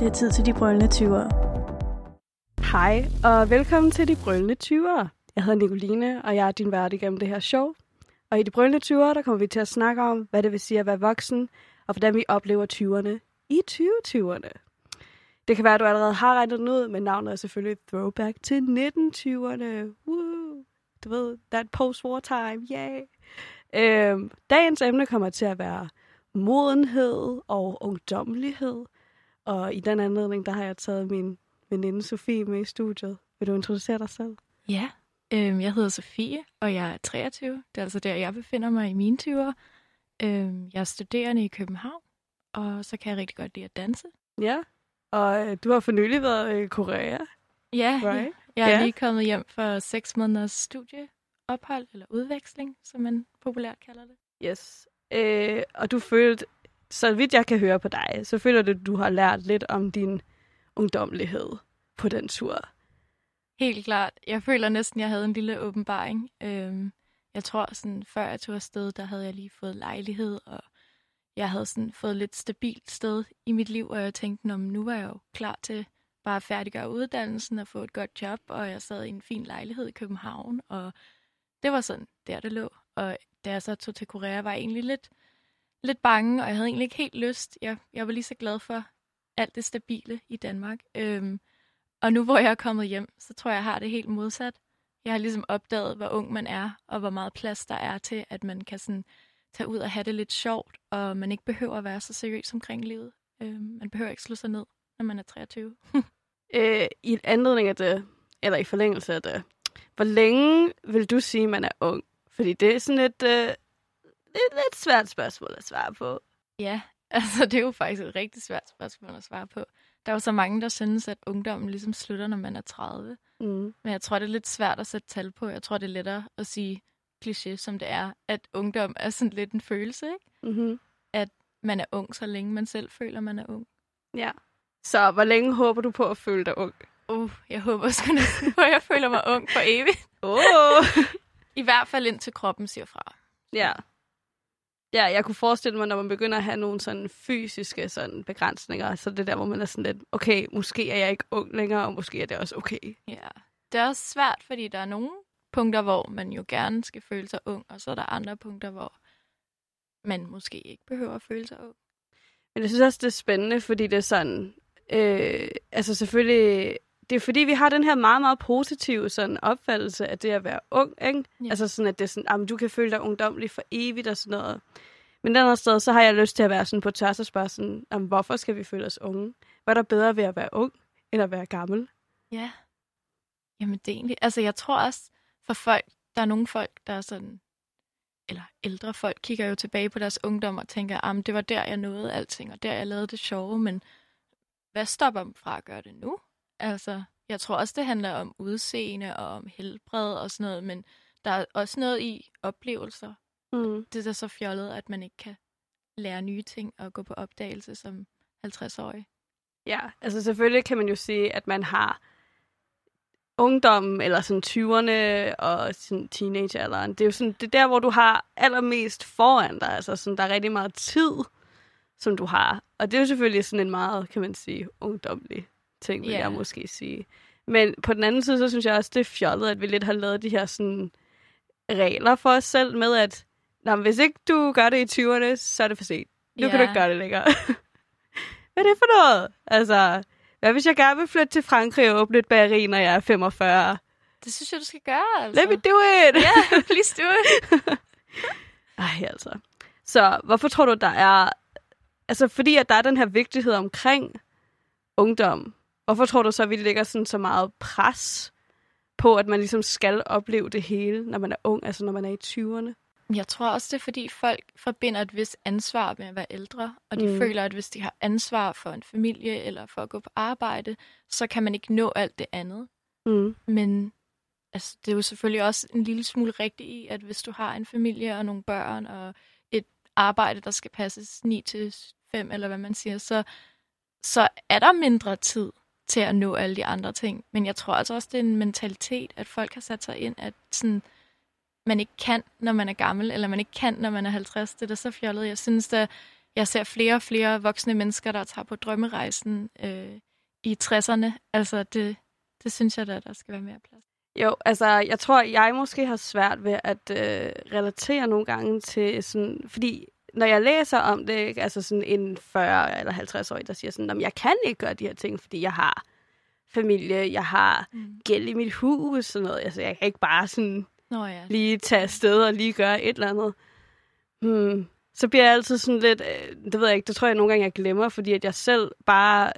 Det er tid til de brølende 20'ere. Hej, og velkommen til de brølende 20'ere. Jeg hedder Nicoline, og jeg er din vært igennem det her show. Og i de brølende 20'ere, der kommer vi til at snakke om, hvad det vil sige at være voksen, og hvordan vi oplever 20'erne i 2020'erne. Det kan være, at du allerede har regnet den ud, men navnet er selvfølgelig Throwback til 1920'erne. Woo! Du ved, that post-war time, yay! Øhm, dagens emne kommer til at være modenhed og ungdommelighed. Og i den anledning, der har jeg taget min veninde Sofie med i studiet. Vil du introducere dig selv? Ja, øhm, jeg hedder Sofie, og jeg er 23. Det er altså der, jeg befinder mig i mine 20'er. Øhm, jeg er studerende i København, og så kan jeg rigtig godt lide at danse. Ja, og øh, du har for nylig været i Korea. Ja, Right. jeg er Ja. lige kommet hjem for seks måneders studieophold, eller udveksling, som man populært kalder det. Yes. Øh, og du følte, så vidt jeg kan høre på dig, så føler du, at du har lært lidt om din ungdommelighed på den tur. Helt klart. Jeg føler næsten, jeg havde en lille åbenbaring. Øhm, jeg tror, sådan, før jeg tog afsted, der havde jeg lige fået lejlighed, og jeg havde sådan fået lidt stabilt sted i mit liv, og jeg tænkte, "Nå, nu var jeg jo klar til bare at færdiggøre uddannelsen og få et godt job, og jeg sad i en fin lejlighed i København, og det var sådan, der det lå. Og da jeg så tog til Korea, var jeg egentlig lidt, lidt bange, og jeg havde egentlig ikke helt lyst. Jeg, jeg var lige så glad for alt det stabile i Danmark. Øhm, og nu hvor jeg er kommet hjem, så tror jeg, jeg har det helt modsat. Jeg har ligesom opdaget, hvor ung man er, og hvor meget plads der er til, at man kan sådan tage ud og have det lidt sjovt, og man ikke behøver at være så seriøs omkring livet. Øhm, man behøver ikke slå sig ned, når man er 23. Øh, I en anledning af det, eller i forlængelse af det, hvor længe vil du sige, man er ung? Fordi det er sådan et, øh, et lidt svært spørgsmål at svare på. ja, altså det er jo faktisk et rigtig svært spørgsmål at svare på. Der er jo så mange, der synes, at ungdommen ligesom slutter, når man er 30. Mm. Men jeg tror, det er lidt svært at sætte tal på. Jeg tror, det er lettere at sige kliché, som det er, at ungdom er sådan lidt en følelse, ikke? Mm-hmm. Man er ung, så længe man selv føler, man er ung. Ja. Så hvor længe håber du på at føle dig ung? Uh, jeg håber sgu næsten på, at jeg føler mig ung for evigt. Oh. I hvert fald indtil kroppen siger fra. ja. Ja, jeg kunne forestille mig, når man begynder at have nogle sådan fysiske sådan begrænsninger, så det er der, hvor man er sådan lidt, okay, måske er jeg ikke ung længere, og måske er det også okay. Ja. Det er også svært, fordi der er nogle punkter, hvor man jo gerne skal føle sig ung, og så er der andre punkter, hvor man måske ikke behøver at føle sig ung. Men jeg synes også, det er spændende, fordi det er sådan... Øh, altså selvfølgelig... Det er fordi, vi har den her meget, meget positive sådan opfattelse af det at være ung, ikke? Ja. Altså sådan, at det er sådan, at du kan føle dig ungdomlig for evigt og sådan noget. Men et andet sted, så har jeg lyst til at være sådan på tværs og spørge sådan, jamen, hvorfor skal vi føle os unge? Hvad er der bedre ved at være ung, end at være gammel? Ja. Jamen det er egentlig... Altså jeg tror også, for folk, der er nogle folk, der er sådan... Eller ældre folk kigger jo tilbage på deres ungdom og tænker, at det var der, jeg nåede alting, og der, jeg lavede det sjove, men hvad stopper dem fra at gøre det nu? Altså, jeg tror også, det handler om udseende og om helbred og sådan noget, men der er også noget i oplevelser. Mm. Det er da så fjollet, at man ikke kan lære nye ting og gå på opdagelse som 50-årig. Ja, altså selvfølgelig kan man jo sige, at man har ungdommen, eller sådan 20'erne og sådan teenagealderen. Det er jo sådan, det er der, hvor du har allermest foran dig. Altså sådan, der er rigtig meget tid, som du har. Og det er jo selvfølgelig sådan en meget, kan man sige, ungdomlig ting, vil Ja. jeg måske sige. Men på den anden side, så synes jeg også, det er fjollet, at vi lidt har lavet de her sådan regler for os selv med, at Nå, hvis ikke du gør det i 20'erne, så er det for sent. Nu kan du ikke gøre det længere. Hvad er det for noget? Altså, hvad hvis jeg gerne vil flytte til Frankrig og åbne et bageri, når jeg er 45? Det synes jeg, du skal gøre, altså. Let me do it! Ja, please do it. Ej, altså. Så hvorfor tror du, der er... Altså, fordi at der er den her vigtighed omkring ungdom. Hvorfor tror du så, at vi lægger sådan så meget pres på, at man ligesom skal opleve det hele, når man er ung, altså når man er i 20'erne? Jeg tror også, det er, fordi folk forbinder et vis ansvar med at være ældre, og de mm. føler, at hvis de har ansvar for en familie eller for at gå på arbejde, så kan man ikke nå alt det andet. Mm. Men altså, det er jo selvfølgelig også en lille smule rigtigt i, at hvis du har en familie og nogle børn og et arbejde, der skal passes 9 til 5, eller hvad man siger, så, så er der mindre tid til at nå alle de andre ting. Men jeg tror altså også, det er en mentalitet, at folk har sat sig ind, at sådan, man ikke kan, når man er gammel, eller man ikke kan, når man er 50. Det er da så fjollet. Jeg synes at jeg ser flere og flere voksne mennesker, der tager på drømmerejsen øh, i 60'erne. Altså, det, det synes jeg da, der skal være mere plads. Jo, altså, jeg tror, jeg måske har svært ved at øh, relatere nogle gange til sådan... Fordi når jeg læser om det, ikke, altså sådan en 40 eller 50 år, der siger sådan, at jeg kan ikke gøre de her ting, fordi jeg har familie, jeg har mm. gæld i mit hus, sådan noget. Altså, jeg kan ikke bare sådan Nå, ja. lige tage afsted og lige gøre et eller andet. Hmm. Så bliver jeg altid sådan lidt, øh, det ved jeg ikke, det tror jeg nogle gange, jeg glemmer, fordi at jeg selv bare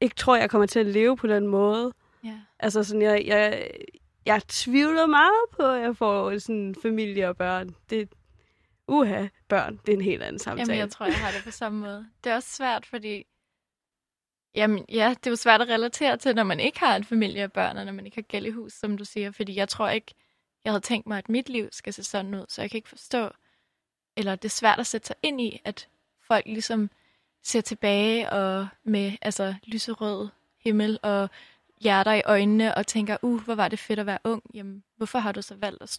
ikke tror, jeg kommer til at leve på den måde. Ja. Altså sådan, jeg, jeg, jeg tvivler meget på, at jeg får sådan familie og børn. Det, uha, børn, det er en helt anden samtale. Jamen, jeg tror, jeg har det på samme måde. Det er også svært, fordi... Jamen, ja, det er jo svært at relatere til, når man ikke har en familie og børn, og når man ikke har gæld i hus, som du siger. Fordi jeg tror ikke, jeg havde tænkt mig, at mit liv skal se sådan ud, så jeg kan ikke forstå, eller det er svært at sætte sig ind i, at folk ligesom ser tilbage og med altså lyserød himmel og hjerter i øjnene og tænker, uh, hvor var det fedt at være ung. Jamen, hvorfor har du så valgt at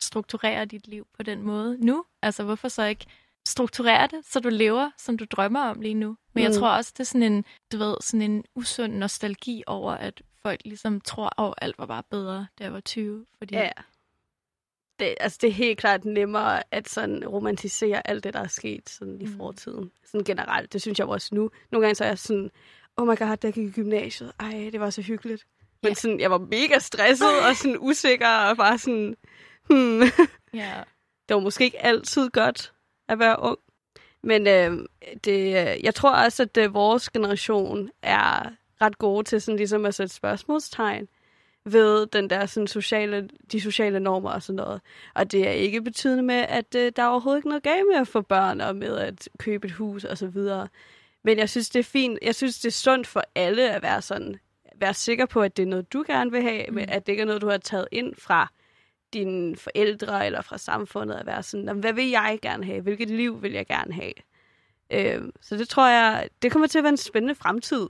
strukturere dit liv på den måde nu? Altså, hvorfor så ikke strukturere det, så du lever, som du drømmer om lige nu? Men mm. jeg tror også, det er sådan en, du ved, sådan en usund nostalgi over, at folk ligesom tror, at oh, alt var bare bedre, da jeg var 20. Fordi... Ja, det, altså, det er helt klart nemmere at sådan romantisere alt det, der er sket sådan i mm. fortiden. Sådan generelt. Det synes jeg også nu. Nogle gange så er jeg sådan, oh my god, der gik i gymnasiet. Ej, det var så hyggeligt. Men yeah. sådan, jeg var mega stresset og sådan usikker og bare sådan, hmm. Yeah. Det var måske ikke altid godt at være ung. Men øh, det, jeg tror også, at øh, vores generation er ret gode til sådan ligesom at sætte spørgsmålstegn ved den der sådan sociale, de sociale normer og sådan noget. Og det er ikke betydende med, at øh, der er overhovedet ikke noget galt med at få børn og med at købe et hus og så videre. Men jeg synes, det er fint. Jeg synes, det er sundt for alle at være sådan, være sikker på, at det er noget, du gerne vil have, mm. men at det ikke er noget, du har taget ind fra dine forældre eller fra samfundet, at være sådan, hvad vil jeg gerne have? Hvilket liv vil jeg gerne have? Øh, så det tror jeg, det kommer til at være en spændende fremtid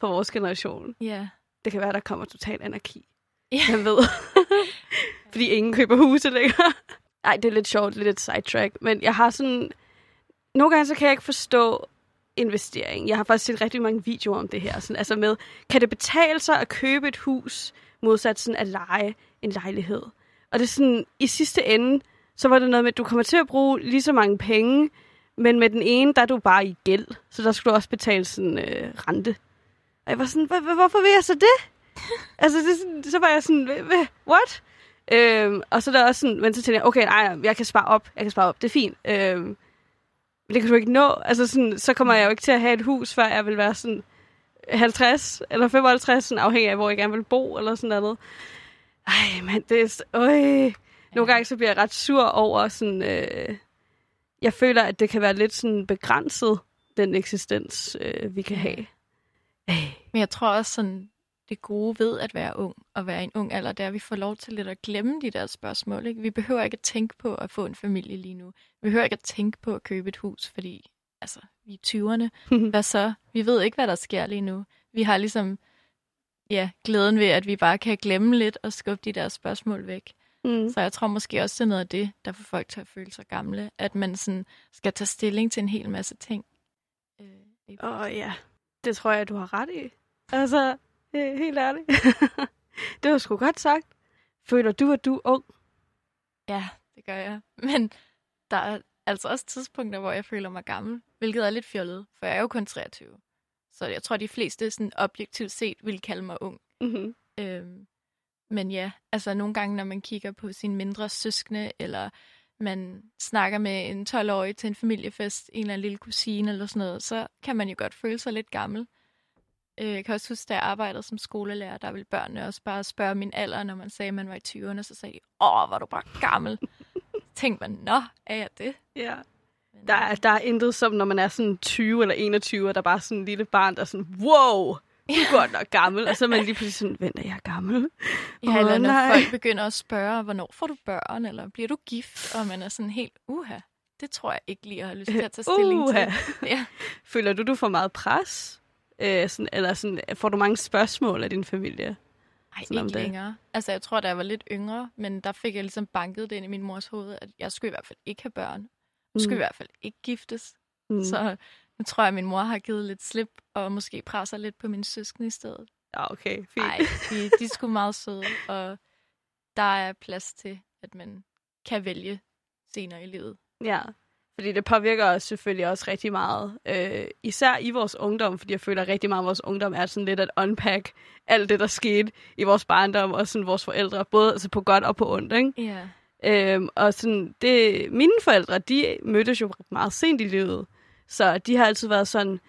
for vores generation. Ja. Yeah. Det kan være, der kommer total anarki. Ja. Jeg ved. Fordi ingen køber huse længere. Nej, det er lidt sjovt, lidt et sidetrack. Men jeg har sådan... Nogle gange så kan jeg ikke forstå investering. Jeg har faktisk set rigtig mange videoer om det her. Sådan, altså med, kan det betale sig at købe et hus, modsat sådan at lege en lejlighed? Og det er sådan, i sidste ende, så var det noget med, at du kommer til at bruge lige så mange penge, men med den ene, der er du bare i gæld. Så der skulle du også betale sådan øh, rente. Og jeg var sådan, hvorfor vil jeg så det? altså, det, så var jeg sådan, what? Øhm, og så der også sådan, men så tænkte jeg, okay, nej, jeg kan spare op, jeg kan spare op, det er fint. Øhm, men det kan du ikke nå. Altså sådan, så kommer jeg jo ikke til at have et hus, før jeg vil være sådan 50 eller 55, sådan afhængig af, hvor jeg gerne vil bo, eller sådan noget. Ej, men det er... Øj. Nogle gange så bliver jeg ret sur over sådan... Øh, jeg føler, at det kan være lidt sådan begrænset, den eksistens, øh, vi kan have. Men jeg tror også sådan, det gode ved at være ung og være i en ung alder, det er, at vi får lov til lidt at glemme de der spørgsmål. Ikke? Vi behøver ikke at tænke på at få en familie lige nu. Vi behøver ikke at tænke på at købe et hus, fordi altså, vi er 20'erne. Hvad så? Vi ved ikke, hvad der sker lige nu. Vi har ligesom ja, glæden ved, at vi bare kan glemme lidt og skubbe de der spørgsmål væk. Mm. Så jeg tror måske også, det er noget af det, der får folk til at føle sig gamle. At man sådan skal tage stilling til en hel masse ting. Øh, Åh oh, ja, det tror jeg, du har ret i. Altså, helt ærligt. det var sgu godt sagt. Føler du, at du er ung? Ja, det gør jeg. Men der er altså også tidspunkter, hvor jeg føler mig gammel, hvilket er lidt fjollet, for jeg er jo kun 23. Så jeg tror, de fleste sådan objektivt set vil kalde mig ung. Mm-hmm. Øhm, men ja, altså nogle gange, når man kigger på sine mindre søskende, eller man snakker med en 12-årig til en familiefest, en eller anden lille kusine eller sådan noget, så kan man jo godt føle sig lidt gammel. Øh, jeg kan også huske, da jeg arbejdede som skolelærer, der ville børnene også bare spørge min alder, når man sagde, at man var i 20'erne, så sagde de, åh, var du bare gammel. tænkte man, nå, er jeg det? Ja. Der er, der er intet som, når man er sådan 20 eller 21, og der er bare sådan en lille barn, der er sådan, wow, du er godt nok gammel. Og så er man lige pludselig sådan, vent, er jeg gammel? Ja, eller når nej. folk begynder at spørge, hvornår får du børn, eller bliver du gift? Og man er sådan helt, uha, det tror jeg ikke lige, jeg har lyst til at tage stilling uha. til. Ja. Føler du, du får meget pres? Øh, sådan, eller sådan, får du mange spørgsmål af din familie? Nej, ikke det? længere. Altså, jeg tror, da jeg var lidt yngre, men der fik jeg ligesom banket det ind i min mors hoved, at jeg skulle i hvert fald ikke have børn. Jeg skulle mm. i hvert fald ikke giftes. Mm. Så nu tror jeg, at min mor har givet lidt slip, og måske presser lidt på min søskende i stedet. Ja, okay, fint. Nej, de, de er sgu meget søde, og der er plads til, at man kan vælge senere i livet. Ja, fordi det påvirker os selvfølgelig også rigtig meget. Øh, især i vores ungdom, fordi jeg føler at rigtig meget, at vores ungdom er sådan lidt at unpack alt det, der skete i vores barndom, og sådan vores forældre, både altså på godt og på ondt, ikke? Ja. Øhm, og sådan, det, mine forældre, de mødtes jo meget sent i livet. Så de har altid været sådan,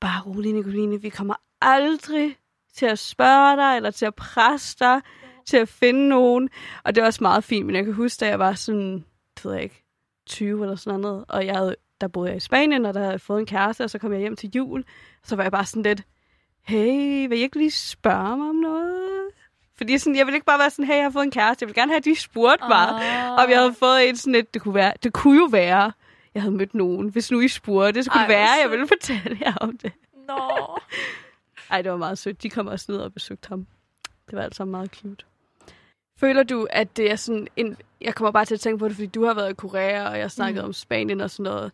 bare rolig, Nicoline, vi kommer aldrig til at spørge dig, eller til at presse dig, til at finde nogen. Og det er også meget fint, men jeg kan huske, da jeg var sådan, det ved jeg ikke, 20 eller sådan noget, og jeg havde, der boede jeg i Spanien, og der havde jeg fået en kæreste, og så kom jeg hjem til jul, så var jeg bare sådan lidt, hey, vil I ikke lige spørge mig om noget? Fordi sådan, jeg vil ikke bare være sådan, hey, jeg har fået en kæreste. Jeg vil gerne have, at de spurgte mig. Oh. Og vi havde fået en sådan et, det kunne, være, det kunne jo være, jeg havde mødt nogen. Hvis nu I spurgte, så kunne Ej, det være, jeg ville fortælle jer om det. Nå. Ej, det var meget sødt. De kom også ned og besøgte ham. Det var altså meget cute. Føler du, at det er sådan en... Jeg kommer bare til at tænke på det, fordi du har været i Korea, og jeg snakkede mm. om Spanien og sådan noget.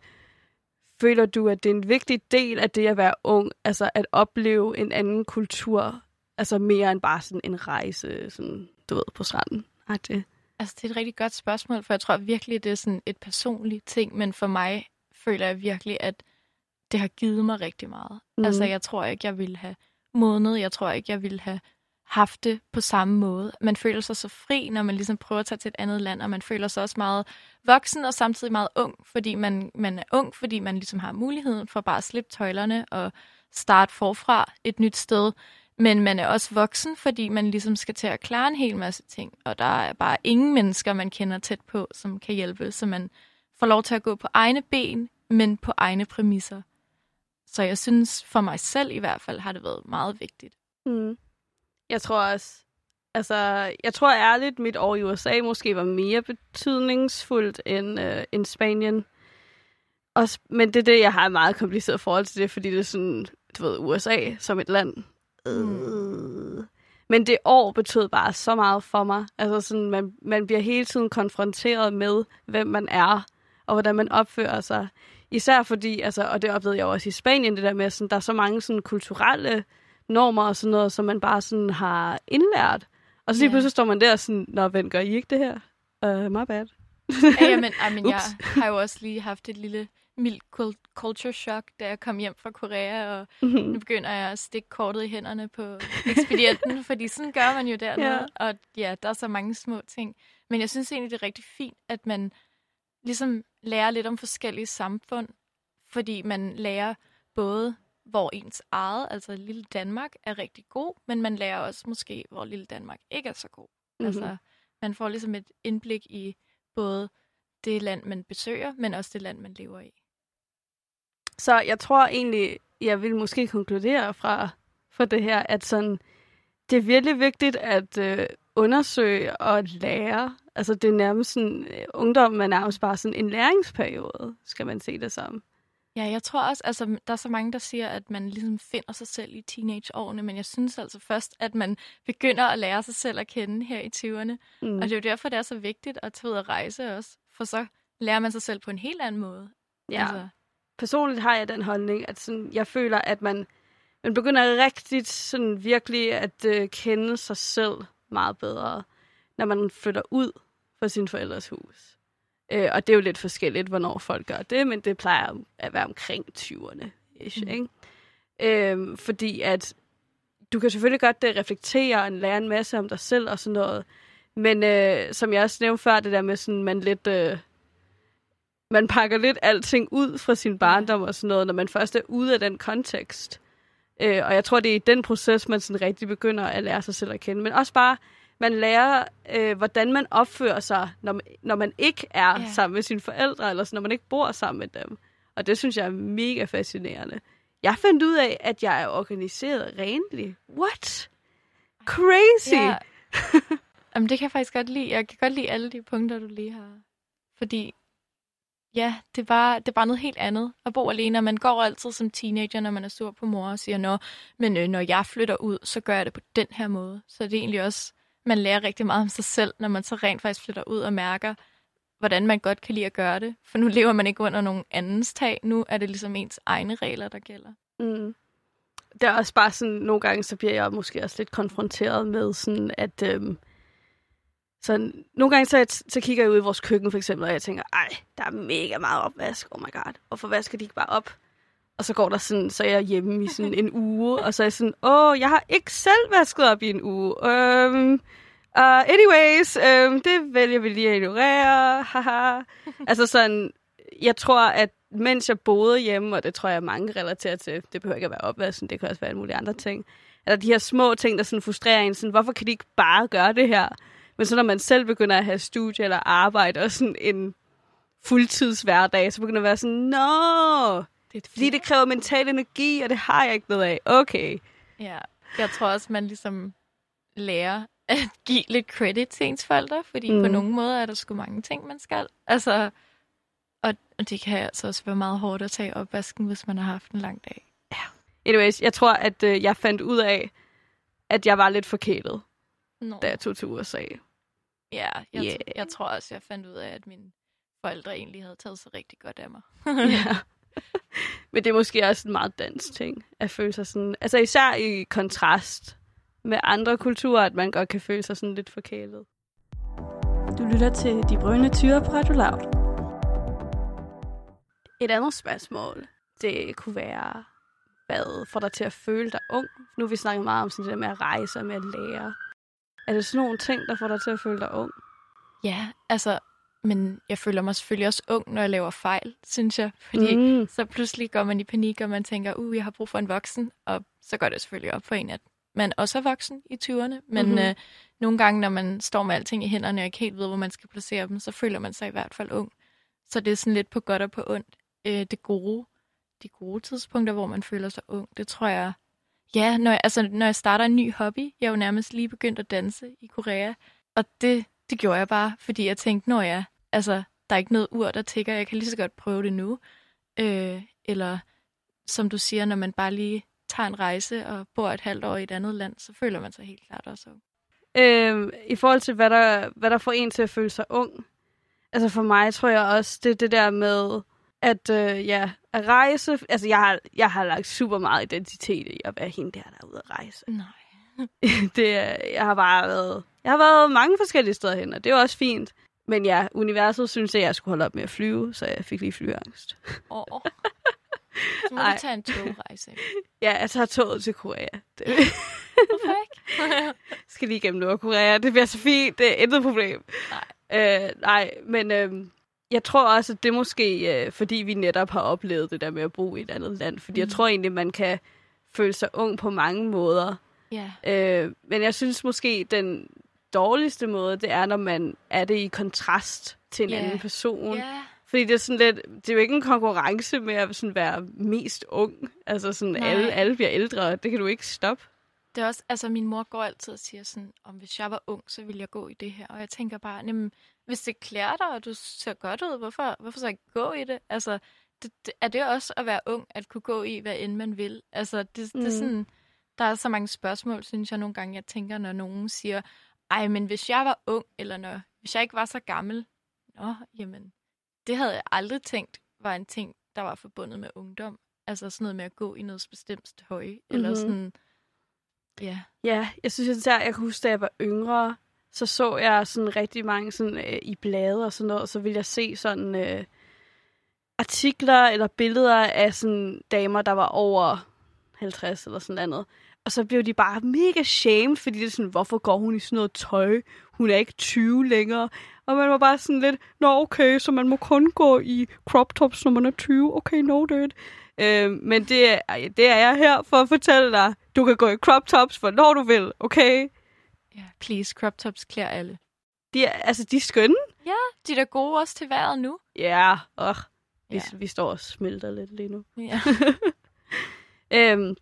Føler du, at det er en vigtig del af det at være ung, altså at opleve en anden kultur, altså mere end bare sådan en rejse, sådan, du ved, på stranden? Er det? Altså, det er et rigtig godt spørgsmål, for jeg tror virkelig, det er sådan et personligt ting, men for mig føler jeg virkelig, at det har givet mig rigtig meget. Mm. Altså, jeg tror ikke, jeg ville have modnet. Jeg tror ikke, jeg ville have haft det på samme måde. Man føler sig så fri, når man ligesom prøver at tage til et andet land, og man føler sig også meget voksen og samtidig meget ung, fordi man, man er ung, fordi man ligesom har muligheden for bare at slippe tøjlerne og starte forfra et nyt sted. Men man er også voksen, fordi man ligesom skal til at klare en hel masse ting, og der er bare ingen mennesker, man kender tæt på, som kan hjælpe, så man får lov til at gå på egne ben, men på egne præmisser. Så jeg synes, for mig selv i hvert fald, har det været meget vigtigt. Mm. Jeg tror også, altså, jeg tror ærligt, mit år i USA måske var mere betydningsfuldt end, øh, end Spanien. Også, men det er det, jeg har et meget kompliceret forhold til det, fordi det er sådan, du ved, USA som et land. Mm. Men det år betød bare så meget for mig. Altså sådan, man, man bliver hele tiden konfronteret med, hvem man er, og hvordan man opfører sig. Især fordi, altså, og det oplevede jeg også i Spanien, det der med, sådan, der er så mange sådan, kulturelle normer og sådan noget, som man bare sådan har indlært. Og så lige yeah. pludselig står man der og sådan, Nå, ven, gør I ikke det her? Uh, my bad. ja, jamen, men jeg har jo også lige haft et lille mild culture shock, da jeg kom hjem fra Korea, og mm-hmm. nu begynder jeg at stikke kortet i hænderne på ekspedienten, fordi sådan gør man jo dernede. Yeah. Og ja, der er så mange små ting. Men jeg synes egentlig, det er rigtig fint, at man ligesom lærer lidt om forskellige samfund, fordi man lærer både, hvor ens eget, altså lille Danmark, er rigtig god, men man lærer også måske, hvor lille Danmark ikke er så god. Mm-hmm. Altså, man får ligesom et indblik i både det land, man besøger, men også det land, man lever i. Så jeg tror egentlig, jeg vil måske konkludere fra, fra det her, at sådan, det er virkelig vigtigt at øh, undersøge og lære. Altså det er nærmest sådan, øh, ungdommen er nærmest bare sådan en læringsperiode, skal man se det som. Ja, jeg tror også, altså der er så mange, der siger, at man ligesom finder sig selv i teenageårene, men jeg synes altså først, at man begynder at lære sig selv at kende her i 20'erne. Mm. Og det er jo derfor, det er så vigtigt at tage ud og rejse også, for så lærer man sig selv på en helt anden måde. Ja. Altså. Personligt har jeg den holdning, at sådan, jeg føler, at man, man begynder rigtigt sådan virkelig at øh, kende sig selv meget bedre, når man flytter ud fra sin forældres hus. Øh, og det er jo lidt forskelligt, hvornår folk gør det, men det plejer at være omkring 20'erne. Mm. Ikke? Øh, fordi at du kan selvfølgelig godt det øh, reflektere og lære en masse om dig selv og sådan noget. Men øh, som jeg også nævnte før, det der med sådan, man lidt... Øh, man pakker lidt alting ud fra sin barndom og sådan noget, når man først er ude af den kontekst. Øh, og jeg tror, det er i den proces, man sådan rigtig begynder at lære sig selv at kende. Men også bare, man lærer, øh, hvordan man opfører sig, når man, når man ikke er ja. sammen med sine forældre, eller når man ikke bor sammen med dem. Og det synes jeg er mega fascinerende. Jeg fandt ud af, at jeg er organiseret renlig. What? Crazy! Ja. Jamen, det kan jeg faktisk godt lide. Jeg kan godt lide alle de punkter, du lige har. Fordi Ja, det var, det var noget helt andet at bo alene. Man går altid som teenager, når man er sur på mor og siger, Nå, men øh, når jeg flytter ud, så gør jeg det på den her måde. Så det er egentlig også, man lærer rigtig meget om sig selv, når man så rent faktisk flytter ud og mærker, hvordan man godt kan lide at gøre det. For nu lever man ikke under nogen andens tag. Nu er det ligesom ens egne regler, der gælder. Mm. Det er også bare sådan, nogle gange så bliver jeg måske også lidt konfronteret med sådan, at øhm, sådan, nogle gange så, så kigger jeg ud i vores køkken for eksempel, og jeg tænker, ej, der er mega meget opvask, oh my god, hvorfor vasker de ikke bare op? Og så går der sådan, så er jeg hjemme i sådan en uge, og så er jeg sådan, åh, jeg har ikke selv vasket op i en uge. Um, uh, anyways, um, det vælger vi lige at ignorere. Haha. altså sådan, jeg tror, at mens jeg boede hjemme, og det tror jeg mange relaterer til, det behøver ikke at være opvasken, det kan også være alle mulige andre ting, eller de her små ting, der sådan frustrerer en, sådan, hvorfor kan de ikke bare gøre det her? Men så når man selv begynder at have studie eller arbejde og sådan en fuldtids hverdag, så begynder det at være sådan, nå, er fordi det kræver mental energi, og det har jeg ikke noget af. Okay. Ja, jeg tror også, man ligesom lærer at give lidt credit til ens forældre, fordi mm. på nogle måder er der sgu mange ting, man skal. Altså, og, og det kan altså også være meget hårdt at tage opvasken, hvis man har haft en lang dag. Ja. Anyways, jeg tror, at øh, jeg fandt ud af, at jeg var lidt forkælet, no. da jeg tog til USA. Ja, jeg, yeah. jeg tror også, jeg fandt ud af, at mine forældre egentlig havde taget sig rigtig godt af mig. ja. Men det er måske også en meget dansk ting, at føle sig sådan... Altså især i kontrast med andre kulturer, at man godt kan føle sig sådan lidt forkælet. Du lytter til De Brønde Tyre på Radio Loud. Et andet spørgsmål, det kunne være, hvad får dig til at føle dig ung? Nu har vi snakket meget om sådan det der med at rejse og med at lære. Er det sådan nogle ting, der får dig til at føle dig ung? Ja, altså, men jeg føler mig selvfølgelig også ung, når jeg laver fejl, synes jeg. Fordi mm. så pludselig går man i panik, og man tænker, uh, jeg har brug for en voksen. Og så går det selvfølgelig op for en, at man også er voksen i 20'erne. Men mm-hmm. øh, nogle gange, når man står med alting i hænderne og ikke helt ved, hvor man skal placere dem, så føler man sig i hvert fald ung. Så det er sådan lidt på godt og på ondt. Øh, det gode, de gode tidspunkter, hvor man føler sig ung, det tror jeg... Ja, når jeg, altså, når jeg starter en ny hobby, jeg er jo nærmest lige begyndt at danse i Korea, og det, det gjorde jeg bare, fordi jeg tænkte, når jeg, altså, der er ikke noget ur, der tigger, jeg kan lige så godt prøve det nu. Øh, eller som du siger, når man bare lige tager en rejse og bor et halvt år i et andet land, så føler man sig helt klart også ung. Øh, I forhold til, hvad der, hvad der får en til at føle sig ung, altså for mig tror jeg også, det det der med, at øh, ja, at rejse, altså jeg har, jeg har lagt super meget identitet i at være hende der, der er ude at rejse. Nej. det, jeg har bare været, jeg har været mange forskellige steder hen, og det er også fint. Men ja, universet synes jeg, jeg skulle holde op med at flyve, så jeg fik lige flyangst. Åh. Oh. Så må Ej. du tage en togrejse. Ja, jeg tager toget til Korea. Det... Hvorfor ikke? skal lige igennem Nordkorea. Det bliver så fint. Det er intet problem. Nej. Øh, nej, men øh, jeg tror også, at det måske, øh, fordi vi netop har oplevet det der med at bo i et andet land. Fordi mm. jeg tror egentlig, man kan føle sig ung på mange måder. Yeah. Øh, men jeg synes måske, den dårligste måde, det er, når man er det i kontrast til en yeah. anden person. Yeah. Fordi det er sådan lidt, det er jo ikke en konkurrence med at sådan være mest ung. Altså sådan, alle, alle bliver ældre, det kan du ikke stoppe. Det er også, altså min mor går altid og siger sådan, om hvis jeg var ung, så ville jeg gå i det her. Og jeg tænker bare, jamen, hvis det klæder dig, og du ser godt ud, hvorfor, hvorfor så ikke gå i det? Altså, det, det, er det også at være ung, at kunne gå i, hvad end man vil? Altså, det, mm. det er mm. sådan, der er så mange spørgsmål, synes jeg nogle gange, jeg tænker, når nogen siger, ej, men hvis jeg var ung, eller når, hvis jeg ikke var så gammel, nå, jamen, det havde jeg aldrig tænkt var en ting, der var forbundet med ungdom. Altså sådan noget med at gå i noget bestemt høj, mm-hmm. eller mhm. sådan, ja. Ja, jeg synes især, jeg kan huske, da jeg var yngre, så så jeg sådan rigtig mange sådan, øh, i blade og sådan noget, og så ville jeg se sådan øh, artikler eller billeder af sådan damer, der var over 50 eller sådan noget. Og så blev de bare mega shamed, fordi det er sådan, hvorfor går hun i sådan noget tøj? Hun er ikke 20 længere. Og man var bare sådan lidt, nå okay, så man må kun gå i crop tops, når man er 20. Okay, no det. Øh, men det er, det er jeg her for at fortælle dig. Du kan gå i crop tops, for når du vil, okay? Ja, please, crop tops klæder alle. De er, altså, de er skønne. Ja, de er da gode også til vejret nu. Ja, og vi, ja. vi står og smelter lidt lige nu. Ja. øhm,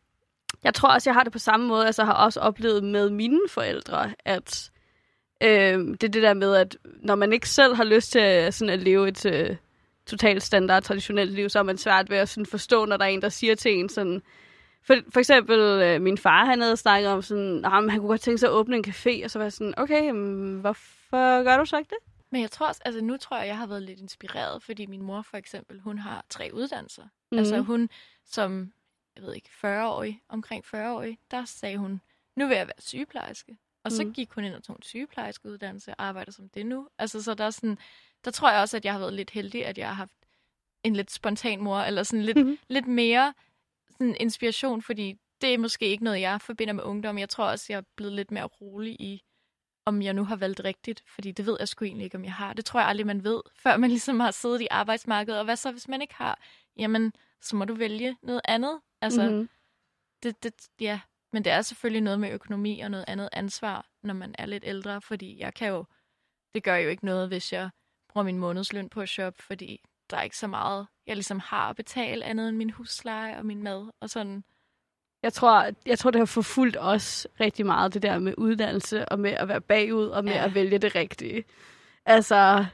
jeg tror også, jeg har det på samme måde. Altså, jeg har også oplevet med mine forældre, at øh, det er det der med, at når man ikke selv har lyst til sådan at leve et øh, totalt standard traditionelt liv, så er man svært ved at sådan forstå, når der er en, der siger til en sådan... For, for eksempel, øh, min far, han havde snakket om sådan, at han kunne godt tænke sig at åbne en café, og så var jeg sådan, okay, jamen, hvorfor gør du så ikke det? Men jeg tror også, altså nu tror jeg, jeg har været lidt inspireret, fordi min mor for eksempel, hun har tre uddannelser. Mm. Altså hun som, jeg ved ikke, 40-årig, omkring 40-årig, der sagde hun, nu vil jeg være sygeplejerske. Og så mm. gik hun ind og tog en sygeplejerskeuddannelse og arbejder som det nu. Altså så der er sådan, der tror jeg også, at jeg har været lidt heldig, at jeg har haft en lidt spontan mor, eller sådan lidt, mm-hmm. lidt mere sådan inspiration, fordi det er måske ikke noget, jeg forbinder med ungdom. Jeg tror også, jeg er blevet lidt mere rolig i, om jeg nu har valgt rigtigt, fordi det ved jeg sgu egentlig ikke, om jeg har. Det tror jeg aldrig, man ved, før man ligesom har siddet i arbejdsmarkedet. Og hvad så, hvis man ikke har? Jamen, så må du vælge noget andet. Altså, mm-hmm. det, det, ja. Men det er selvfølgelig noget med økonomi og noget andet ansvar, når man er lidt ældre, fordi jeg kan jo, det gør jo ikke noget, hvis jeg bruger min månedsløn på at shoppe, fordi der er ikke så meget, jeg ligesom har at betale andet end min husleje og min mad og sådan. Jeg tror, jeg tror, det har forfulgt os rigtig meget, det der med uddannelse og med at være bagud og med ja. at vælge det rigtige. Altså,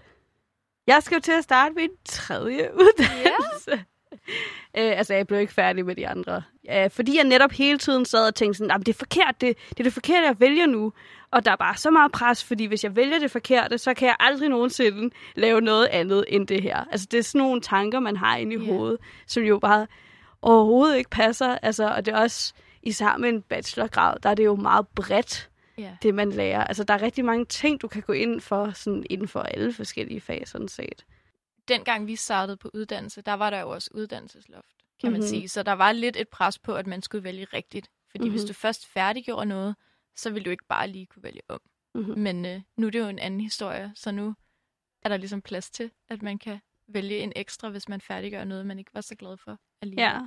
jeg skal jo til at starte min tredje uddannelse. Ja. Øh, altså, jeg blev ikke færdig med de andre. Øh, fordi jeg netop hele tiden sad og tænkte sådan, det er forkert, det, det er det forkerte, jeg vælger nu. Og der er bare så meget pres, fordi hvis jeg vælger det forkerte, så kan jeg aldrig nogensinde lave noget andet end det her. Altså, det er sådan nogle tanker, man har inde i yeah. hovedet, som jo bare overhovedet ikke passer. Altså, og det er også, især med en bachelorgrad, der er det jo meget bredt, yeah. det man lærer. Altså, der er rigtig mange ting, du kan gå ind for, sådan inden for alle forskellige fag, sådan set dengang vi startede på uddannelse, der var der jo også uddannelsesloft, kan mm-hmm. man mhm. sige. Så der var lidt et pres på, at man skulle vælge rigtigt. Fordi mm-hmm. hvis du først færdiggjorde noget, så ville du ikke bare lige kunne vælge om. Mm-hmm. Men øh, nu er det jo en anden historie, så nu er der ligesom plads til, at man kan vælge en ekstra, hvis man færdiggør noget, man ikke var så glad for alligevel. Ja.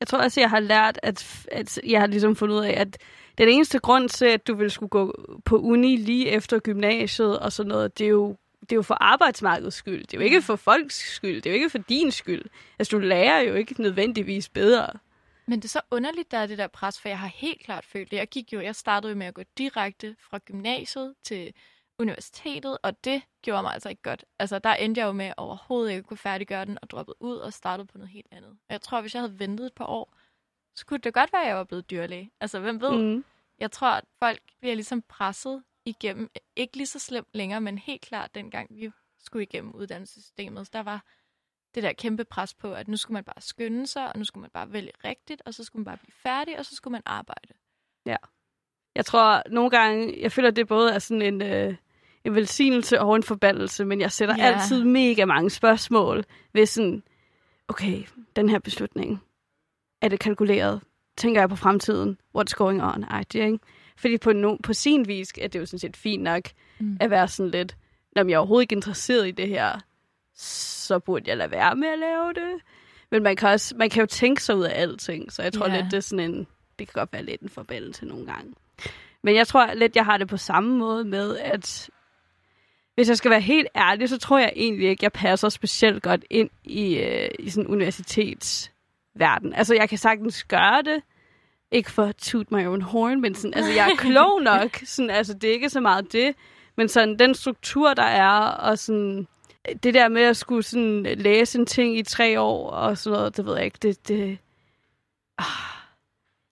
Jeg tror også, jeg har lært, at, at jeg har ligesom fundet ud af, at den eneste grund til, at du vil skulle gå på uni lige efter gymnasiet og sådan noget, det er jo det er jo for arbejdsmarkedets skyld. Det er jo ikke for folks skyld. Det er jo ikke for din skyld. Altså, du lærer jo ikke nødvendigvis bedre. Men det er så underligt, der er det der pres, for jeg har helt klart følt det. Jeg gik jo, jeg startede jo med at gå direkte fra gymnasiet til universitetet, og det gjorde mig altså ikke godt. Altså, der endte jeg jo med overhovedet ikke at kunne færdiggøre den, og droppede ud og startede på noget helt andet. Og jeg tror, hvis jeg havde ventet et par år, så kunne det godt være, at jeg var blevet dyrlæge. Altså, hvem ved? Mm. Jeg tror, at folk bliver ligesom presset igennem, ikke lige så slemt længere, men helt klart dengang vi skulle igennem uddannelsessystemet, der var det der kæmpe pres på, at nu skulle man bare skynde sig, og nu skulle man bare vælge rigtigt, og så skulle man bare blive færdig, og så skulle man arbejde. Ja. Jeg tror nogle gange, jeg føler, at det både er sådan en, øh, en velsignelse og en forbandelse, men jeg sætter ja. altid mega mange spørgsmål ved sådan, okay, den her beslutning, er det kalkuleret? Tænker jeg på fremtiden? What's going on? Ej, det, ikke? Fordi på, no, på sin vis er det jo sådan set fint nok mm. at være sådan lidt, når jeg er overhovedet ikke interesseret i det her, så burde jeg lade være med at lave det. Men man kan, også, man kan jo tænke sig ud af alting, så jeg tror yeah. lidt, det er sådan en, det kan godt være lidt en forbandelse nogle gange. Men jeg tror lidt, jeg har det på samme måde med, at hvis jeg skal være helt ærlig, så tror jeg egentlig ikke, jeg passer specielt godt ind i, øh, i sådan universitetsverden. Altså, jeg kan sagtens gøre det, ikke for at toot my own horn, men sådan, altså, jeg er klog nok. Sådan, altså, det er ikke så meget det. Men sådan, den struktur, der er, og sådan, det der med at skulle sådan, læse en ting i tre år, og sådan noget, det ved jeg ikke, det, det ah.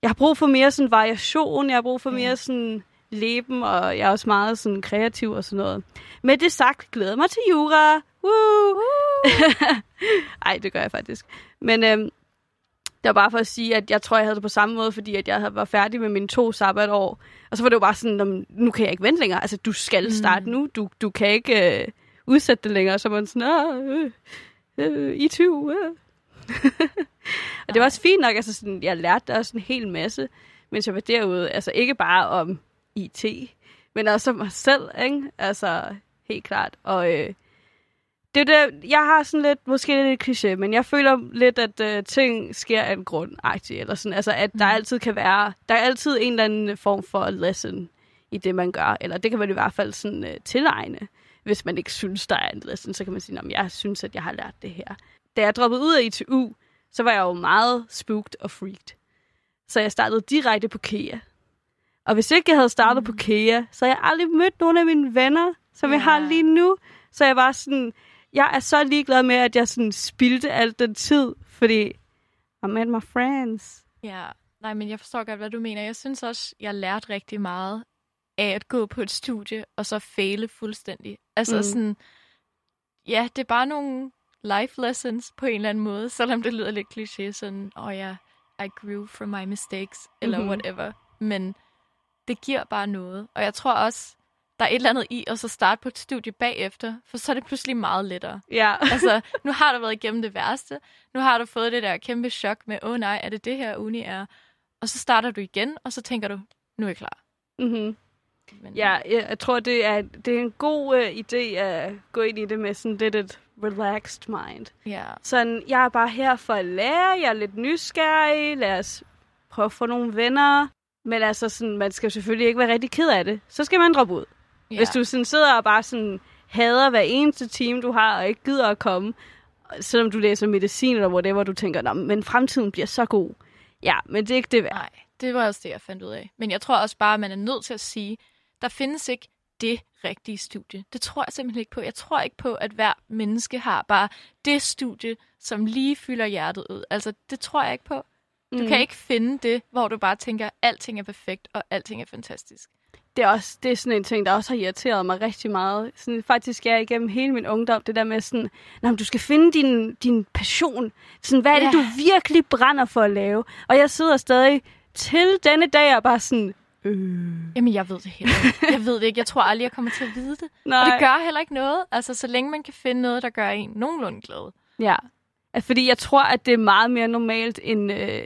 Jeg har brug for mere sådan variation, jeg har brug for mere sådan leben, og jeg er også meget sådan kreativ og sådan noget. Med det sagt, glæder mig til jura. Woo! Woo! Ej, det gør jeg faktisk. Men øhm, det var bare for at sige, at jeg tror, jeg havde det på samme måde, fordi at jeg var færdig med mine to sabbatår. Og så var det jo bare sådan, nu kan jeg ikke vente længere. Altså, du skal starte mm. nu. Du, du kan ikke øh, udsætte det længere. Så man sådan, øh, øh, i 20. Øh. og det var også fint nok. Altså, sådan, jeg lærte der også en hel masse, mens jeg var derude. Altså, ikke bare om IT, men også om mig selv, ikke? Altså, helt klart. Og øh, det er det, jeg har sådan lidt, måske lidt kliché, men jeg føler lidt, at uh, ting sker af en grund, eller sådan, altså at mm. der altid kan være, der er altid en eller anden form for lesson i det, man gør, eller det kan man i hvert fald sådan uh, tilegne, hvis man ikke synes, der er en lesson, så kan man sige, at jeg synes, at jeg har lært det her. Da jeg droppede ud af ITU, så var jeg jo meget spooked og freaked. Så jeg startede direkte på KEA. Og hvis ikke jeg havde startet mm. på KEA, så havde jeg aldrig mødt nogen af mine venner, som yeah. jeg har lige nu. Så jeg var sådan, jeg er så ligeglad med, at jeg sådan spildte al den tid, fordi I met my friends. Ja, nej, men jeg forstår godt, hvad du mener. Jeg synes også, jeg lærte rigtig meget af at gå på et studie, og så fejle fuldstændig. Altså mm. sådan, ja, det er bare nogle life lessons på en eller anden måde, selvom det lyder lidt kliché, sådan, åh oh, ja, I grew from my mistakes, eller Mhm. mm-hmm. whatever. Men det giver bare noget. Og jeg tror også, der er et eller andet i at så starte på et studie bagefter, for så er det pludselig meget lettere. Ja. Altså, nu har du været igennem det værste. Nu har du fået det der kæmpe chok med, åh oh, nej, er det det her uni er? Og så starter du igen, og så tænker du, nu er jeg klar. Mm-hmm. Men, Ja, jeg, tror, det er, det er en god uh, idé at gå ind i det med sådan lidt et relaxed mind. ja. Sådan, jeg er bare her for at lære, jeg er lidt nysgerrig, lad os prøve at få nogle venner. Men altså, sådan, man skal selvfølgelig ikke være rigtig ked af det. Så skal man droppe ud. ja. Hvis du sådan sidder og bare sådan hader hver eneste time, du har, og ikke gider at komme, selvom du læser medicin eller whatever, du tænker, Nå, men fremtiden bliver så god. Ja, men det er ikke det værd. Nej, det var også det, jeg fandt ud af. Men jeg tror også bare, at man er nødt til at sige, der findes ikke det rigtige studie. Det tror jeg simpelthen ikke på. Jeg tror ikke på, at hver menneske har bare det studie, som lige fylder hjertet ud. Altså, det tror jeg ikke på. Du mm. kan ikke finde det, hvor du bare tænker, at alting er perfekt, og alting er fantastisk. Det er, også, det er sådan en ting, der også har irriteret mig rigtig meget. Sådan, faktisk er jeg igennem hele min ungdom, det der med sådan, Nå, du skal finde din, din passion. Sådan, hvad er det, Ja. du virkelig brænder for at lave? Og jeg sidder stadig til denne dag og bare sådan, øh, Jamen, jeg ved det heller ikke. Jeg ved det ikke. Jeg tror aldrig, jeg kommer til at vide det. nej. Og det gør heller ikke noget. Altså, så længe man kan finde noget, der gør en nogenlunde glad. Ja, Altså, fordi jeg tror, at det er meget mere normalt, end, øh,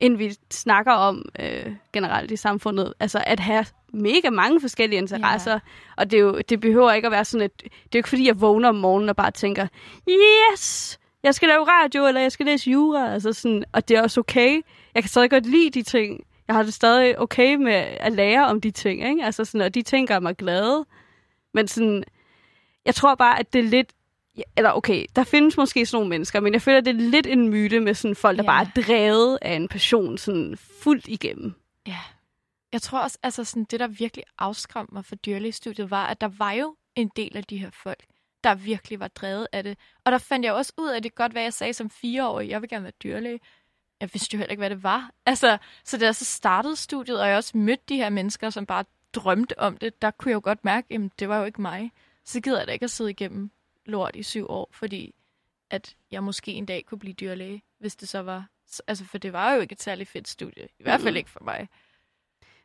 end vi snakker om øh, generelt i samfundet. Altså at have mega mange forskellige interesser. Ja. Og det, er jo, det behøver ikke at være sådan, at det er jo ikke fordi, jeg vågner om morgenen og bare tænker, yes, jeg skal lave radio, eller jeg skal læse jura. Altså sådan, og det er også okay. Jeg kan stadig godt lide de ting. Jeg har det stadig okay med at lære om de ting. Ikke? Altså sådan, og de ting gør mig glade. Men sådan, jeg tror bare, at det er lidt Ja, eller okay, der findes måske sådan nogle mennesker, men jeg føler, det er lidt en myte med sådan folk, der Ja. bare er drevet af en passion sådan fuldt igennem. Ja. Jeg tror også, altså sådan, det, der virkelig afskræmte mig for dyrlægestudiet, var, at der var jo en del af de her folk, der virkelig var drevet af det. Og der fandt jeg også ud af, at det godt, hvad jeg sagde som fireårig, jeg vil gerne være dyrlæge. Jeg vidste jo heller ikke, hvad det var. Altså, så da jeg så startede studiet, og jeg også mødte de her mennesker, som bare drømte om det, der kunne jeg jo godt mærke, at det var jo ikke mig. Så gider jeg da ikke at sidde igennem lort i syv år, fordi at jeg måske en dag kunne blive dyrlæge, hvis det så var... Altså, for det var jo ikke et særligt fedt studie. I hvert fald ikke for mig.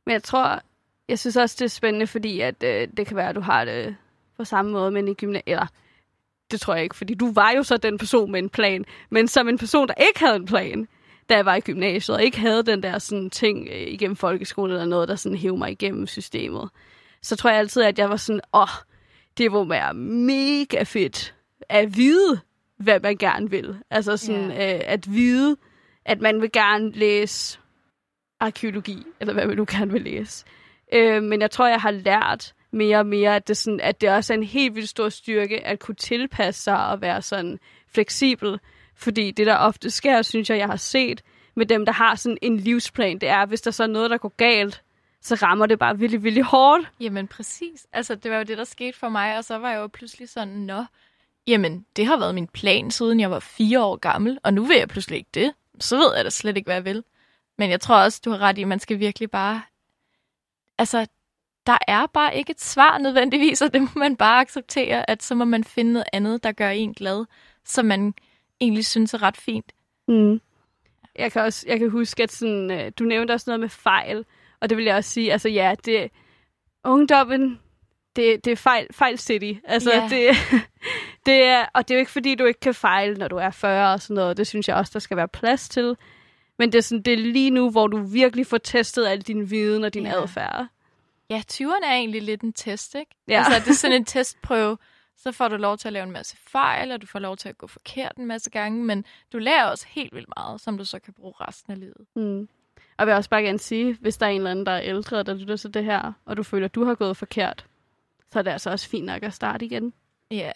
Men jeg tror, jeg synes også, det er spændende, fordi at, øh, det kan være, at du har det på samme måde, men i gymnasiet, eller det tror jeg ikke, fordi du var jo så den person med en plan, men som en person, der ikke havde en plan, da jeg var i gymnasiet, og ikke havde den der sådan ting øh, igennem folkeskolen eller noget, der sådan hævde mig igennem systemet, så tror jeg altid, at jeg var sådan, åh, oh, det må være mega fedt at vide, hvad man gerne vil. Altså sådan, Ja. øh, at vide, at man vil gerne læse arkeologi, eller hvad man nu gerne vil læse. Øh, men jeg tror, jeg har lært mere og mere, at det, sådan, at det også er en helt vildt stor styrke at kunne tilpasse sig og være sådan fleksibel. Fordi det, der ofte sker, synes jeg, jeg har set med dem, der har sådan en livsplan, det er, hvis der så er noget, der går galt, så rammer det bare virkelig, virkelig hårdt. Jamen præcis. Altså, det var jo det, der skete for mig, og så var jeg jo pludselig sådan, nå, jamen, det har været min plan, siden jeg var fire år gammel, og nu vil jeg pludselig ikke det. Så ved jeg da slet ikke, hvad jeg vil. Men jeg tror også, du har ret i, at man skal virkelig bare... Altså, der er bare ikke et svar nødvendigvis, og det må man bare acceptere, at så må man finde noget andet, der gør en glad, som man egentlig synes er ret fint. Mm. Jeg kan også jeg kan huske, at sådan, øh, du nævnte også noget med fejl, og det vil jeg også sige, altså ja, det ungdommen, det, det er fejl, fejl city. Altså, Ja. det, det er, og det er jo ikke fordi, du ikke kan fejle, når du er 40 og sådan noget. Det synes jeg også, der skal være plads til. Men det er, sådan, det er lige nu, hvor du virkelig får testet al din viden og din Ja. adfærd. Ja, 20'erne er egentlig lidt en test, ikke? Ja. Altså, det er sådan en testprøve. Så får du lov til at lave en masse fejl, og du får lov til at gå forkert en masse gange, men du lærer også helt vildt meget, som du så kan bruge resten af livet. Mm. Og jeg vil også bare gerne sige, hvis der er en eller anden, der er ældre, der lytter til det her, og du føler, at du har gået forkert, så er det altså også fint nok at starte igen. Ja,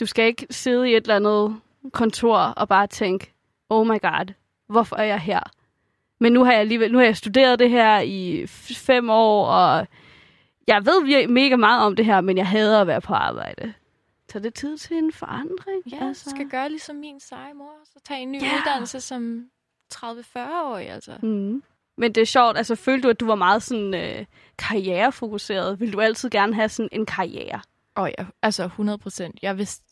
Du skal ikke sidde i et eller andet kontor og bare tænke, oh my god, hvorfor er jeg her? Men nu har jeg alligevel, nu har jeg studeret det her i fem år, og jeg ved vir- mega meget om det her, men jeg hader at være på arbejde. Så det er tid til en forandring. ja altså. skal gøre ligesom min seje mor, så tage en ny yeah. uddannelse som 30-40-årig, altså. Mm. Men det er sjovt, altså følte du, at du var meget sådan øh, karrierefokuseret? Vil du altid gerne have sådan en karriere? Åh oh, ja, altså 100 procent. Jeg vidste,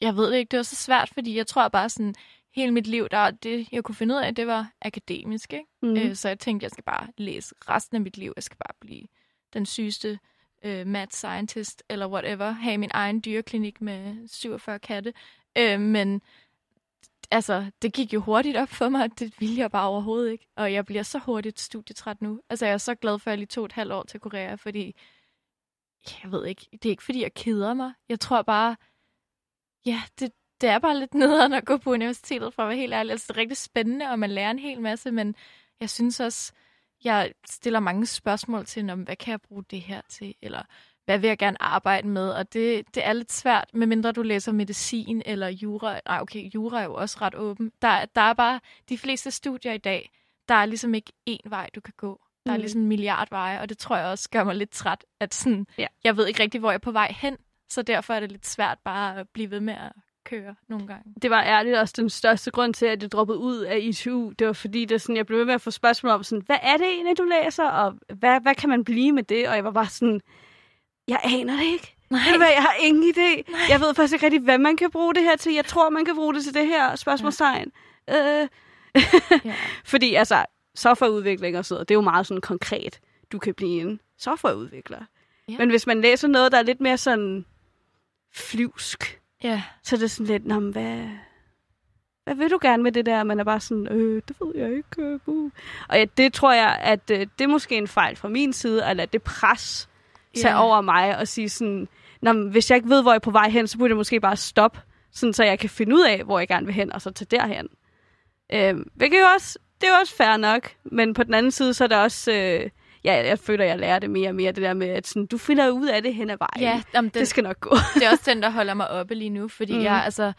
jeg ved det ikke, det var så svært, fordi jeg tror bare sådan, hele mit liv, der det, jeg kunne finde ud af, det var akademisk. Ikke? Mm. Øh, så jeg tænkte, jeg skal bare læse resten af mit liv. Jeg skal bare blive den sygeste øh, mad scientist, eller whatever. Have min egen dyreklinik med 47 katte. Øh, men altså, det gik jo hurtigt op for mig, at det ville jeg bare overhovedet ikke. Og jeg bliver så hurtigt studietræt nu. Altså, jeg er så glad for, at jeg lige tog et halvt år til Korea, fordi jeg ved ikke, det er ikke fordi, jeg keder mig. Jeg tror bare, ja, det, det er bare lidt nederen at gå på universitetet, for at være helt ærlig. Altså, det er rigtig spændende, og man lærer en hel masse, men jeg synes også, jeg stiller mange spørgsmål til, om hvad kan jeg bruge det her til, eller hvad vil jeg gerne arbejde med, og det, det er lidt svært, medmindre du læser medicin eller jura. Nej, okay, jura er jo også ret åben. Der, der er bare de fleste studier i dag, der er ligesom ikke én vej, du kan gå. Der er Mm. ligesom en milliard veje, og det tror jeg også gør mig lidt træt, at sådan, Ja. jeg ved ikke rigtig, hvor jeg er på vej hen, så derfor er det lidt svært bare at blive ved med at køre nogle gange. det var ærligt også den største grund til, at jeg droppede ud af ITU. Det var fordi, det sådan, jeg blev ved med at få spørgsmål om, sådan, hvad er det egentlig, du læser, og hvad, hvad kan man blive med det? Og jeg var bare sådan, jeg aner det ikke. Nej. Ved du hvad, jeg har ingen idé. Nej. Jeg ved faktisk ikke rigtig, hvad man kan bruge det her til. Jeg tror, man kan bruge det til det her spørgsmålstegn. Ja. Øh. Ja. fordi altså, softwareudvikling og sådan noget, det er jo meget sådan konkret. Du kan blive en softwareudvikler. Ja. Men hvis man læser noget, der er lidt mere sådan flyvsk, ja. så er det sådan lidt, Nå, hvad, hvad vil du gerne med det der? Man er bare sådan, øh, det ved jeg ikke. Øh. Og ja, det tror jeg, at øh, det er måske en fejl fra min side, at lade det pres tage Ja. over mig og sige sådan, Nå, men hvis jeg ikke ved, hvor jeg er på vej hen, så burde jeg måske bare stoppe, sådan, så jeg kan finde ud af, hvor jeg gerne vil hen, og så tage derhen. Øh, hvilket jo også, det er jo også fair nok, men på den anden side, så er det også, øh, ja, jeg føler, jeg lærer det mere og mere, det der med, at sådan, du finder ud af det hen ad vejen. Ja, jamen, den, det skal nok gå. det er også den, der holder mig oppe lige nu, fordi Mm. mm. jeg, altså,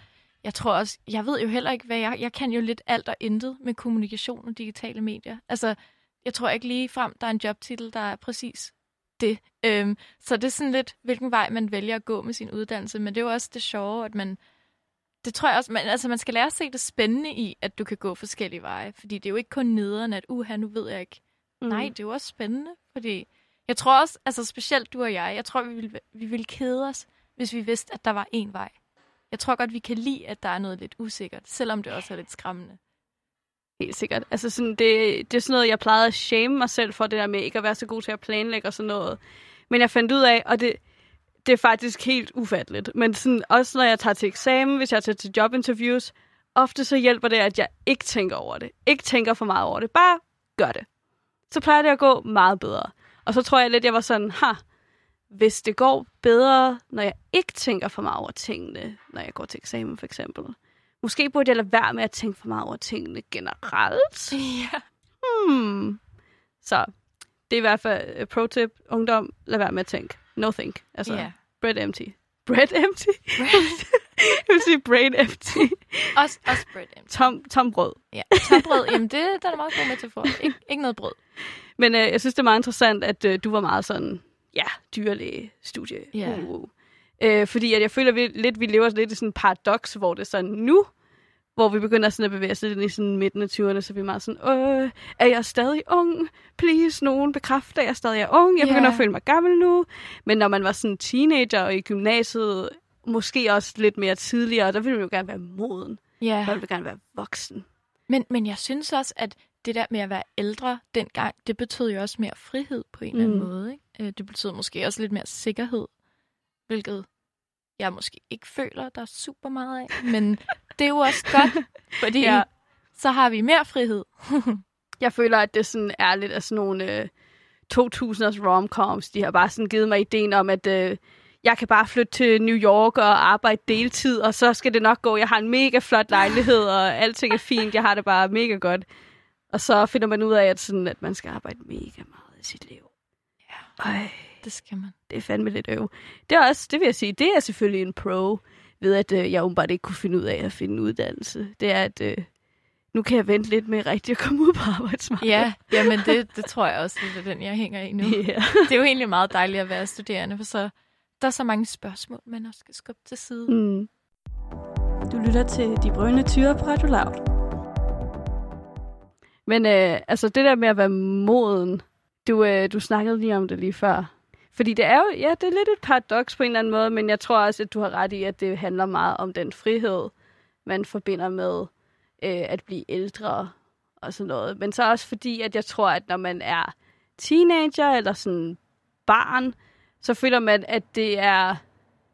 jeg tror også, jeg ved jo heller ikke, hvad jeg, jeg kan jo lidt alt og intet med kommunikation og digitale medier. Altså, jeg tror ikke lige frem, der er en jobtitel, der er præcis det. Øhm, så det er sådan lidt, hvilken vej man vælger at gå med sin uddannelse, men det er jo også det sjove, at man, det tror jeg også, man, altså man skal lære at se det spændende i, at du kan gå forskellige veje, fordi det er jo ikke kun nederen, at uha, nu ved jeg ikke. Mm. Nej, det er jo også spændende, fordi jeg tror også, altså specielt du og jeg, jeg tror, vi ville, vi ville kede os, hvis vi vidste, at der var én vej. Jeg tror godt, vi kan lide, at der er noget lidt usikkert, selvom det også er lidt skræmmende. Helt sikkert. Altså sådan, det, det er sådan noget, jeg plejede at shame mig selv for, det der med ikke at være så god til at planlægge og sådan noget. Men jeg fandt ud af, og det, det er faktisk helt ufatteligt, men sådan, også når jeg tager til eksamen, hvis jeg tager til jobinterviews, ofte så hjælper det, at jeg ikke tænker over det. Ikke tænker for meget over det. Bare gør det. Så plejer det at gå meget bedre. Og så tror jeg lidt, jeg var sådan, ha, hvis det går bedre, når jeg ikke tænker for meget over tingene, når jeg går til eksamen for eksempel. Måske burde jeg lade være med at tænke for meget over tingene generelt. Ja. Hmm. Så det er i hvert fald uh, pro-tip. Ungdom, lad være med at tænke. No think. Altså, Ja. bread empty. Bread empty? jeg vil sige brain empty. Også, også bread empty. Tom, tom brød. Ja. Tørbrød, jamen det der er meget god med til for. Ik- ikke noget brød. Men uh, jeg synes, det er meget interessant, at uh, du var meget sådan, ja, dyrlæge studie. Ja. Uh, uh. Uh, fordi at jeg føler vi, lidt, vi lever lidt i sådan en paradoks, hvor det er sådan nu, hvor vi begynder sådan at bevæge os lidt i sådan midten af 20'erne, så vi er meget sådan, øh, er jeg stadig ung? Please, nogen bekræfter, at jeg stadig er ung. Jeg Ja. begynder at føle mig gammel nu. Men når man var sådan teenager og i gymnasiet, måske også lidt mere tidligere, der ville man jo gerne være moden. Ja. Man ville gerne være voksen. Men, men jeg synes også, at det der med at være ældre dengang, det betød jo også mere frihed på en eller anden Mm. måde. Ikke? Øh, Det betød måske også lidt mere sikkerhed, hvilket jeg måske ikke føler, der er super meget af. Men det er jo også godt, fordi Ja. så har vi mere frihed. Jeg føler, at det sådan er lidt af sådan nogle øh, 2000'ers romcoms. De har bare sådan givet mig ideen om, at øh, jeg kan bare flytte til New York og arbejde deltid, og så skal det nok gå. Jeg har en mega flot lejlighed, og alting er fint. Jeg har det bare mega godt. Og så finder man ud af, at, sådan, at man skal arbejde mega meget i sit liv. Ja. Ej, Det skal man. det er fandme lidt øv. Det er også, det vil jeg sige, det er selvfølgelig en pro, ved at øh, jeg åbenbart ikke kunne finde ud af at finde en uddannelse. Det er, at øh, nu kan jeg vente lidt med rigtig at komme ud på arbejdsmarkedet. Ja, jamen det, det tror jeg også, det er den, jeg hænger i nu. Yeah. Det er jo egentlig meget dejligt at være studerende, for så der er så mange spørgsmål, man også skal skubbe til side. Mm. Du lytter til De Brønde Tyre på Radio Loud. Men øh, altså det der med at være moden, du, øh, du snakkede lige om det lige før. Fordi det er jo, ja, det er lidt et paradoks på en eller anden måde, men jeg tror også, at du har ret i, at det handler meget om den frihed, man forbinder med øh, at blive ældre og sådan noget. Men så også fordi, at jeg tror, at når man er teenager eller sådan barn, så føler man, at det er,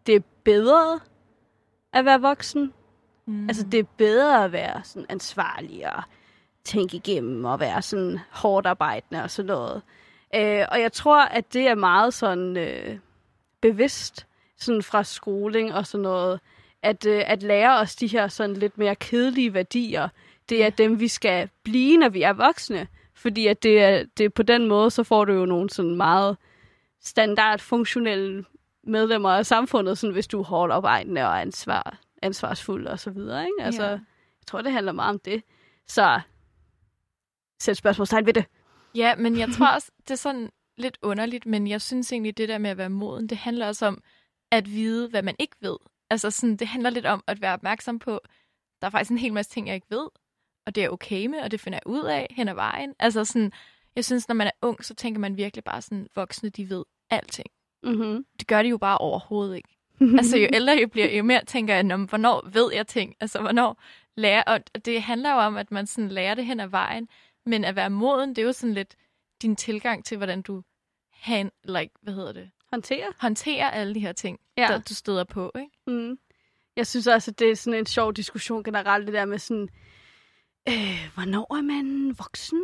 det er bedre at være voksen. Mm. Altså, det er bedre at være sådan ansvarlig og tænke igennem og være sådan hårdt arbejdende og sådan noget. Øh, og jeg tror, at det er meget sådan øh, bevidst sådan fra skoling og sådan noget, at, øh, at lære os de her sådan lidt mere kedelige værdier, det er dem, vi skal blive, når vi er voksne. Fordi at det er, det er på den måde, så får du jo nogle sådan meget standardfunktionelle medlemmer af samfundet, sådan hvis du er hårdt arbejdende og ansvar, ansvarsfuld og så videre. Ikke? Altså, ja. Jeg tror, det handler meget om det. Så sæt spørgsmålstegn ved det. Ja, men jeg tror også, det er sådan lidt underligt, men jeg synes egentlig, det der med at være moden, det handler også om at vide, hvad man ikke ved. Altså sådan, det handler lidt om at være opmærksom på, der er faktisk en hel masse ting, jeg ikke ved, og det er okay med, og det finder jeg ud af hen ad vejen. Altså sådan, jeg synes, når man er ung, så tænker man virkelig bare sådan, voksne, de ved alting. Mm-hmm. Det gør de jo bare overhovedet ikke. altså jo ældre jeg bliver, jo mere tænker jeg, om, hvornår ved jeg ting? Altså hvornår lærer, og det handler jo om, at man sådan lærer det hen ad vejen, men at være moden, det er jo sådan lidt din tilgang til, hvordan du hand, like, hvad hedder det? Håndterer. Håndterer alle de her ting, ja. der du støder på, ikke? Mm. Jeg synes også, at det er sådan en sjov diskussion generelt, det der med sådan, øh, hvornår er man voksen?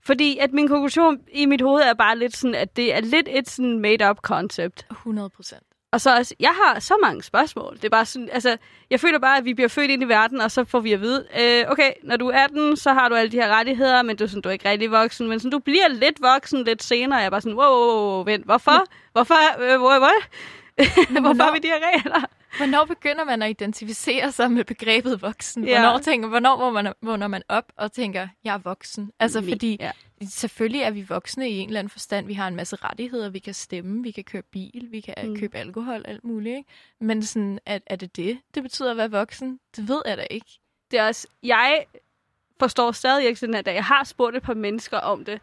Fordi at min konklusion i mit hoved er bare lidt sådan, at det er lidt et sådan made-up concept. 100 procent. Og så også, jeg har så mange spørgsmål. Det er bare sådan, altså, jeg føler bare, at vi bliver født ind i verden, og så får vi at vide, øh, okay, når du er 18, så har du alle de her rettigheder, men du, sådan, du er ikke rigtig voksen, men sådan, du bliver lidt voksen lidt senere. Jeg er bare sådan, wow, wow, wow vent, hvorfor? Hvorfor? Øh, hvor, hvor? hvorfor har vi de her regler? Hvornår begynder man at identificere sig med begrebet voksen? Ja. Hvornår, tænker, hvornår må man, vågner man op og tænker, jeg er voksen? Altså fordi, ja. selvfølgelig er vi voksne i en eller anden forstand. Vi har en masse rettigheder. Vi kan stemme, vi kan køre bil, vi kan mm. købe alkohol, alt muligt. Ikke? Men sådan, er, er det det, det betyder at være voksen? Det ved jeg da ikke. Det er også, jeg forstår stadig ikke sådan dag. Jeg har spurgt et par mennesker om det.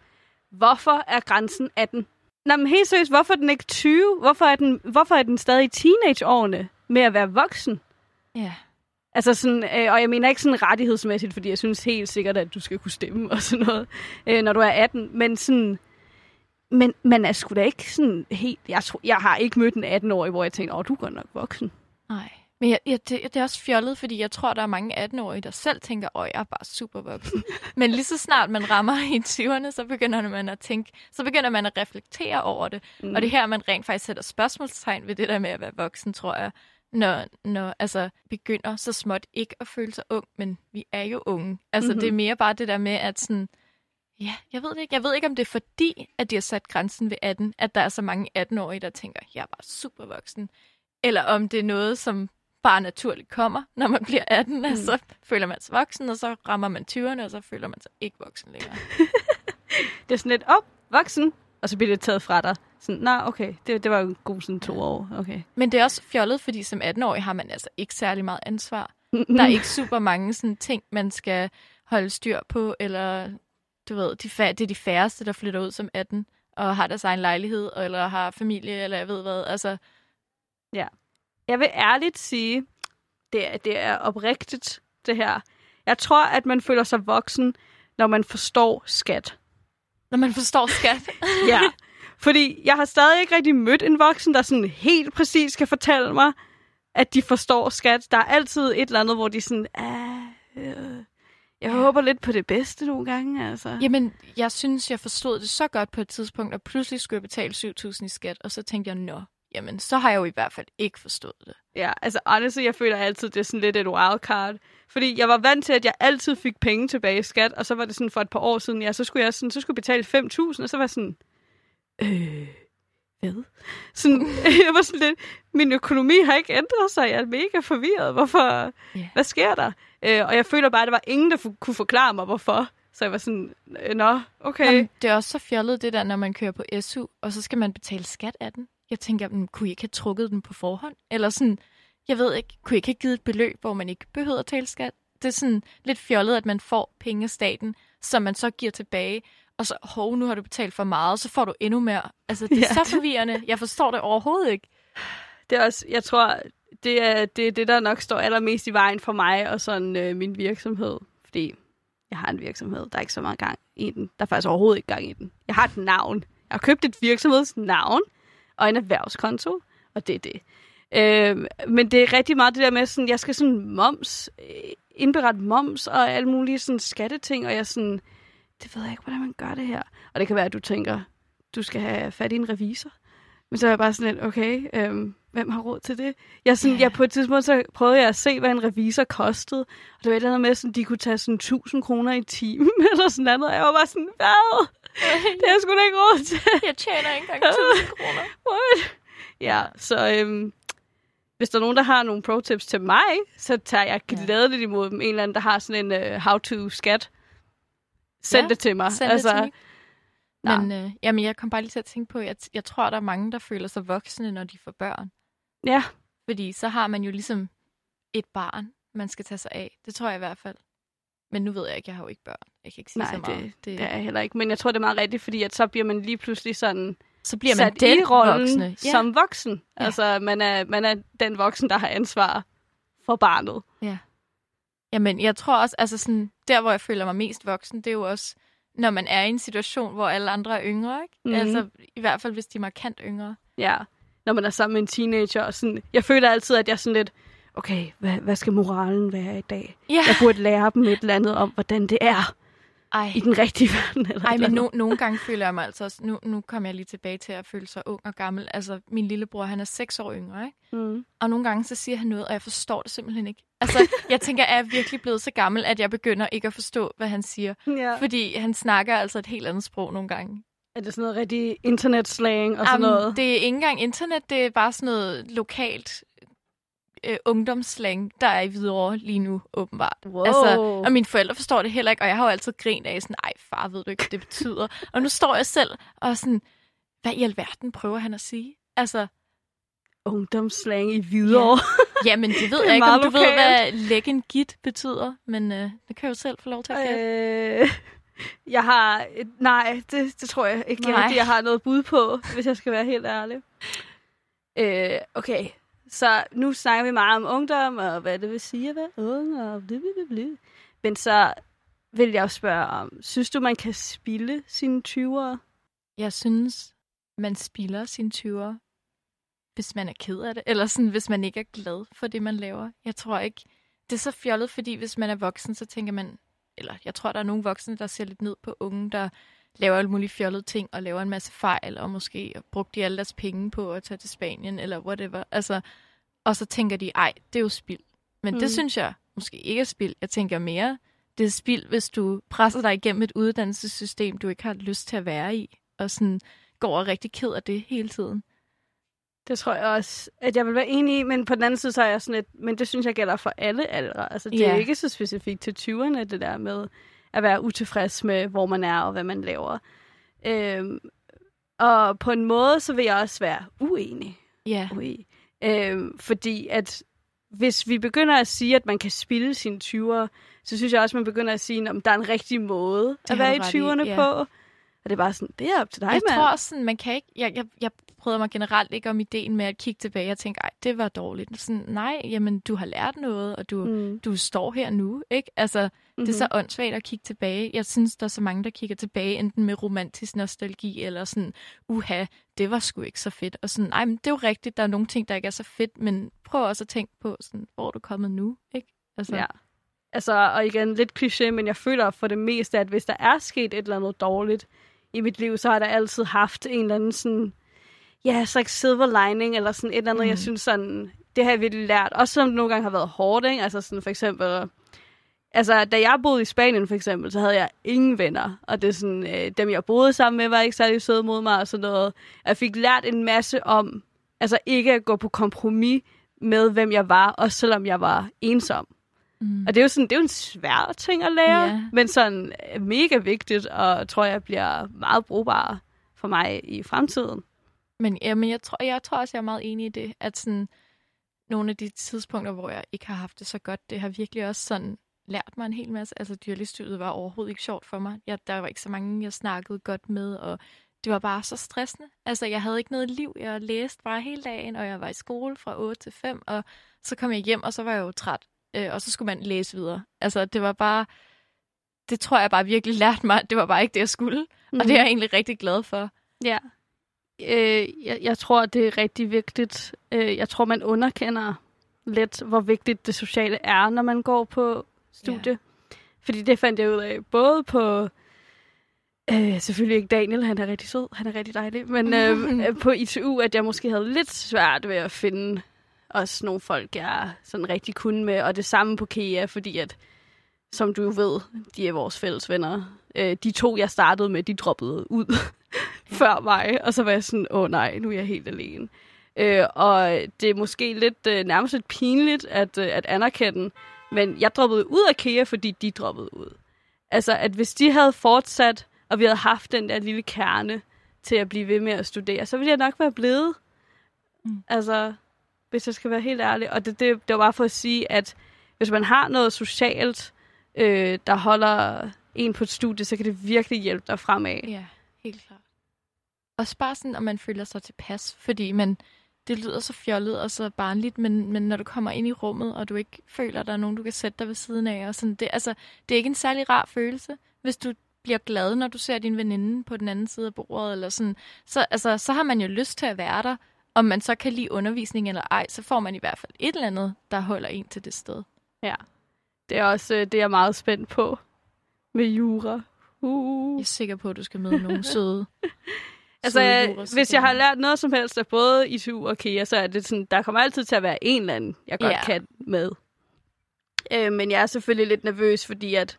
Hvorfor er grænsen 18? Nå, men helt seriøst, hvorfor er den ikke 20? Hvorfor er den, hvorfor er den stadig i teenageårene? med at være voksen. Ja. Altså sådan, øh, og jeg mener ikke sådan rettighedsmæssigt, fordi jeg synes helt sikkert, at du skal kunne stemme og sådan noget, øh, når du er 18. Men sådan, men man er sgu da ikke sådan helt... Jeg, tror, jeg har ikke mødt en 18-årig, hvor jeg tænkte, åh, du er godt nok voksen. Nej. Men jeg, jeg, det, det er også fjollet, fordi jeg tror, der er mange 18-årige, der selv tænker, åh, jeg er bare super voksen. Men lige så snart man rammer i 20'erne, så begynder man at tænke, så begynder man at reflektere over det. Mm. Og det her, man rent faktisk sætter spørgsmålstegn ved det der med at være voksen, tror jeg når, når altså, begynder så småt ikke at føle sig ung, men vi er jo unge. Altså, mm-hmm. det er mere bare det der med, at sådan, ja, jeg ved det ikke. Jeg ved ikke, om det er fordi, at de har sat grænsen ved 18, at der er så mange 18-årige, der tænker, jeg er bare super voksen. Eller om det er noget, som bare naturligt kommer, når man bliver 18, mm. så føler man sig voksen, og så rammer man 20'erne, og så føler man sig ikke voksen længere. det er sådan lidt, op, oh, voksen, og så bliver det taget fra dig. Sådan, nej, okay, det, det var jo god sådan to år. Okay. Men det er også fjollet, fordi som 18-årig har man altså ikke særlig meget ansvar. Der er ikke super mange sådan ting, man skal holde styr på, eller du ved, de det er de færreste, der flytter ud som 18 og har deres egen lejlighed, eller har familie, eller jeg ved hvad. Altså, ja. Jeg vil ærligt sige, det er, det er oprigtigt, det her. Jeg tror, at man føler sig voksen, når man forstår skat. Når man forstår skat? ja. Fordi jeg har stadig ikke rigtig mødt en voksen, der sådan helt præcis kan fortælle mig, at de forstår skat. Der er altid et eller andet, hvor de sådan, ah, øh, jeg håber lidt på det bedste nogle gange. Altså. Jamen, jeg synes, jeg forstod det så godt på et tidspunkt, og pludselig skulle jeg betale 7.000 i skat, og så tænkte jeg, nå, jamen, så har jeg jo i hvert fald ikke forstået det. Ja, altså honestly, jeg føler altid, det er sådan lidt et wildcard. Fordi jeg var vant til, at jeg altid fik penge tilbage i skat, og så var det sådan for et par år siden, ja, så skulle jeg sådan, så skulle betale 5.000, og så var jeg sådan, øh, hvad? Sådan, jeg var sådan lidt, min økonomi har ikke ændret sig, jeg er mega forvirret, hvorfor, yeah. hvad sker der? Øh, og jeg føler bare, at der var ingen, der kunne forklare mig, hvorfor. Så jeg var sådan, øh, nå, okay. Jamen, det er også så fjollet, det der, når man kører på SU, og så skal man betale skat af den. Jeg tænker, men, kunne I ikke have trukket den på forhånd? Eller sådan, jeg ved ikke, kunne I ikke have givet et beløb, hvor man ikke behøver at tale skat? Det er sådan lidt fjollet, at man får penge af staten, som man så giver tilbage, og så, hov, nu har du betalt for meget, så får du endnu mere. Altså, det er Ja. så forvirrende. Jeg forstår det overhovedet ikke. Det er også, jeg tror, det er det, er det der nok står allermest i vejen for mig og sådan øh, min virksomhed. Fordi jeg har en virksomhed, der er ikke så meget gang i den. Der er faktisk overhovedet ikke gang i den. Jeg har et navn. Jeg har købt et virksomhedsnavn og en erhvervskonto, og det er det. Øh, men det er rigtig meget det der med, sådan, jeg skal sådan moms, øh, indberette moms og alle mulige sådan skatteting, og jeg sådan, det ved jeg ikke, hvordan man gør det her. Og det kan være, at du tænker, du skal have fat i en revisor. Men så er jeg bare sådan lidt, okay, øhm, hvem har råd til det? Jeg, sådan, Ja. jeg på et tidspunkt så prøvede jeg at se, hvad en revisor kostede. Og det var et eller andet med, at de kunne tage sådan 1000 kroner i timen, eller sådan noget. Og jeg var bare sådan, hvad? Det har jeg sgu da ikke råd til. Jeg tjener ikke engang 1000 kroner. What? Ja, så øhm, hvis der er nogen, der har nogle pro-tips til mig, så tager jeg Ja. glædeligt imod dem. En eller anden, der har sådan en uh, how-to-skat. Send Ja, det til mig. Send altså, det til mig. Men øh, jamen, jeg kom bare lige til at tænke på, at jeg, jeg tror, der er mange, der føler sig voksne, når de får børn. Ja, Fordi så har man jo ligesom et barn, man skal tage sig af. Det tror jeg i hvert fald. Men nu ved jeg ikke, jeg har jo ikke børn. Jeg kan ikke sige Nej, så meget. det, det er jeg heller ikke. Men jeg tror, det er meget rigtigt, fordi at så bliver man lige pludselig sådan så bliver man sat den i rollen voksne. ja. som voksen. Ja. Altså, man er, man er den voksen, der har ansvar for barnet. Jamen, jeg tror også, altså sådan, der hvor jeg føler mig mest voksen, det er jo også, når man er i en situation, hvor alle andre er yngre, ikke? Mm. Altså, i hvert fald, hvis de er markant yngre. Ja, når man er sammen med en teenager. Og sådan, jeg føler altid, at jeg sådan lidt, okay, hvad, hvad skal moralen være i dag? Ja. Jeg burde lære dem et eller andet om, hvordan det er Ej, i den rigtige verden. Eller Ej men no, nogle gange føler jeg mig altså også, nu, nu kommer jeg lige tilbage til at føle sig ung og gammel. Altså, min lillebror, han er seks år yngre, ikke? Mm. Og nogle gange så siger han noget, og jeg forstår det simpelthen ikke. Altså, jeg tænker, er jeg virkelig blevet så gammel, at jeg begynder ikke at forstå, hvad han siger? Ja. Fordi han snakker altså et helt andet sprog nogle gange. Er det sådan noget rigtig internetslang og sådan Jamen, noget? Det er ikke engang internet, det er bare sådan noget lokalt øh, ungdomsslang, der er i Hvidovre lige nu, åbenbart. Wow. Altså, og mine forældre forstår det heller ikke, og jeg har jo altid grint af sådan, ej far, ved du ikke, hvad det betyder? og nu står jeg selv og sådan, hvad i alverden prøver han at sige? Altså, Ungdomsslang i Hvidovre. jamen det ved Det jeg ikke, om du ved, lokalt. hvad læg en git betyder, men øh, det kan jeg jo selv få lov til at gætte. Øh, jeg har... Nej, det, det tror jeg ikke Nej. jeg har noget bud på, hvis jeg skal være helt ærlig. Øh, okay, så nu snakker vi meget om ungdom, og hvad det vil sige at være ung, og blablabla. Men så vil jeg spørge om, synes du, man kan spille sine 20'ere? Jeg synes, man spilder sine 20'ere, hvis man er ked af det, eller sådan, hvis man ikke er glad for det, man laver. Jeg tror ikke, det er så fjollet, fordi hvis man er voksen, så tænker man, eller jeg tror, der er nogle voksne, der ser lidt ned på unge, der laver alle mulige fjollede ting, og laver en masse fejl, og måske brugte de alle deres penge på at tage til Spanien, eller whatever. Altså, og så tænker de, ej, det er jo spild. Men mm. Det synes jeg måske ikke er spild. Jeg tænker mere, det er spild, hvis du presser dig igennem et uddannelsessystem, du ikke har lyst til at være i, og sådan går og rigtig ked af det hele tiden. Det tror jeg også, at jeg vil være enig i, men på den anden side, så er jeg sådan lidt, men det synes jeg gælder for alle aldre. Altså, det Ja. er ikke så specifikt til 20'erne, det der med at være utilfreds med, hvor man er og hvad man laver. Øhm, og på en måde, så vil jeg også være uenig. Ja, Ui. Øhm, fordi at hvis vi begynder at sige, at man kan spille sine 20'ere, så synes jeg også, at man begynder at sige, at der er en rigtig måde Det at være i du ret i, 20'erne ja. på. Og det er bare sådan, det er op til dig, jeg mand. tror også sådan, man kan ikke, jeg, jeg, jeg prøvede mig generelt ikke om ideen med at kigge tilbage og tænke, ej, det var dårligt. Sådan, nej, jamen, du har lært noget, og du, Mm. du står her nu, ikke? Altså, det er så åndssvagt at kigge tilbage. Jeg synes, der er så mange, der kigger tilbage, enten med romantisk nostalgi, eller sådan, uha, det var sgu ikke så fedt. Og sådan, nej, men det er jo rigtigt, der er nogle ting, der ikke er så fedt, men prøv også at tænke på, sådan, hvor er du kommet nu, ikke? Altså, Ja. Altså, og igen, lidt kliché, men jeg føler for det meste, at hvis der er sket et eller andet dårligt i mit liv, så har der altid haft en eller anden sådan, ja, slags silver lining, eller sådan et eller andet, mm. Jeg synes sådan, det har jeg virkelig lært. Også som det nogle gange har været hårdt, ikke? Altså sådan for eksempel, altså da jeg boede i Spanien for eksempel, så havde jeg ingen venner. Og det er sådan, øh, dem jeg boede sammen med, var ikke særlig søde mod mig og sådan noget. Jeg fik lært en masse om, altså ikke at gå på kompromis med, hvem jeg var, også selvom jeg var ensom. mm. Og det er jo sådan, det er jo en svær ting at lære, Ja. men sådan øh, mega vigtigt, og tror jeg bliver meget brugbar for mig i fremtiden. Men, ja, men jeg, tror, jeg tror også, jeg er meget enig i det, at sådan, nogle af de tidspunkter, hvor jeg ikke har haft det så godt, det har virkelig også sådan lært mig en hel masse. Altså, dyrlægestudiet var overhovedet ikke sjovt for mig. Jeg, der var ikke så mange, jeg snakkede godt med, og det var bare så stressende. Altså, jeg havde ikke noget liv. Jeg læste bare hele dagen, og jeg var i skole fra 8 til 5, og så kom jeg hjem, og så var jeg jo træt. Øh, og så skulle man læse videre. Altså, det var bare... Det tror jeg bare virkelig lærte mig. Det var bare ikke det, jeg skulle. Mm. Og det er jeg egentlig rigtig glad for. Ja. Øh, jeg, jeg tror, det er rigtig vigtigt. Øh, jeg tror, man underkender lidt, hvor vigtigt det sociale er, når man går på studie. Ja. Fordi det fandt jeg ud af, både på... Øh, selvfølgelig ikke Daniel, han er rigtig sød, han er rigtig dejlig, men øh, på ITU, at jeg måske havde lidt svært ved at finde også nogle folk, jeg sådan rigtig kunne med, og det samme på KEA, fordi at, som du jo ved, de er vores fælles venner. Øh, de to, jeg startede med, de droppede ud før mig, og så var jeg sådan, åh nej, nu er jeg helt alene. Øh, og det er måske lidt øh, nærmest lidt pinligt at, øh, at anerkende, men jeg droppede ud af KEA, fordi de droppede ud. Altså, at hvis de havde fortsat, og vi havde haft den der lille kerne til at blive ved med at studere, så ville jeg nok være blevet. Mm. Altså, hvis jeg skal være helt ærlig. Og det, det, det var bare for at sige, at hvis man har noget socialt, øh, der holder en på et studie, så kan det virkelig hjælpe dig fremad. Ja, helt klart. Også bare sådan, at man føler sig tilpas, fordi man, det lyder så fjollet og så barnligt, men, men når du kommer ind i rummet, og du ikke føler, at der er nogen, du kan sætte dig ved siden af, og sådan, det, altså, det er ikke en særlig rar følelse, hvis du bliver glad, når du ser din veninde på den anden side af bordet, eller sådan, så, altså, så har man jo lyst til at være der, om man så kan lide undervisning eller ej, så får man i hvert fald et eller andet, der holder en til det sted. Ja, det er også øh, det, jeg er meget spændt på med jura. Uh. Jeg er sikker på, at du skal møde nogle søde Altså, jeg, hvis jeg har lært noget som helst af både ITU og KIA, så er det sådan, der kommer altid til at være en eller anden, jeg godt yeah. kan med. Øh, men jeg er selvfølgelig lidt nervøs, fordi at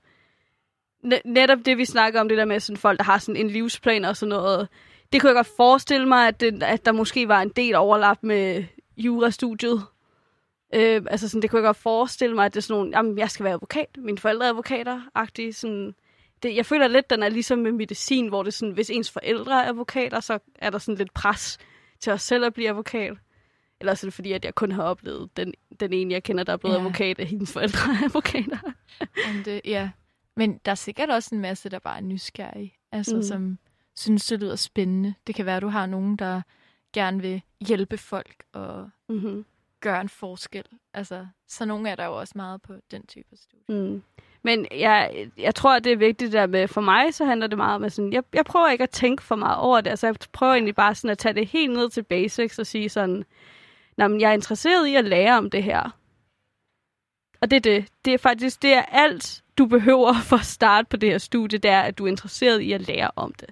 netop det, vi snakker om, det der med sådan folk, der har sådan en livsplan og sådan noget, det kunne jeg godt forestille mig, at, det, at der måske var en del overlap med jurastudiet. Øh, altså sådan, det kunne jeg godt forestille mig, at det er sådan nogle, jamen, jeg skal være advokat, mine forældre er advokater-agtige, sådan, det, jeg føler lidt, den er ligesom med medicin, hvor det sådan, hvis ens forældre er advokater, så er der sådan lidt pres til os selv at blive advokat. Eller så er det fordi, at jeg kun har oplevet den, den ene, jeg kender, der er blevet ja. advokat, af hendes forældre er advokater. Men det, ja, men der er sikkert også en masse, der bare er nysgerrige. Altså, mm. som synes, det lyder spændende. Det kan være, at du har nogen, der gerne vil hjælpe folk og mm-hmm. gøre en forskel. Altså, så nogle er der jo også meget på den type af studie. Mm. Men jeg, jeg tror, det er vigtigt der med, for mig, så handler det meget om, at sådan, jeg, jeg prøver ikke at tænke for meget over det. Altså, jeg prøver egentlig bare sådan at tage det helt ned til basics og sige sådan, men jeg er interesseret i at lære om det her. Og det er det. Det er faktisk, det er alt, du behøver for at starte på det her studie, det er, at du er interesseret i at lære om det.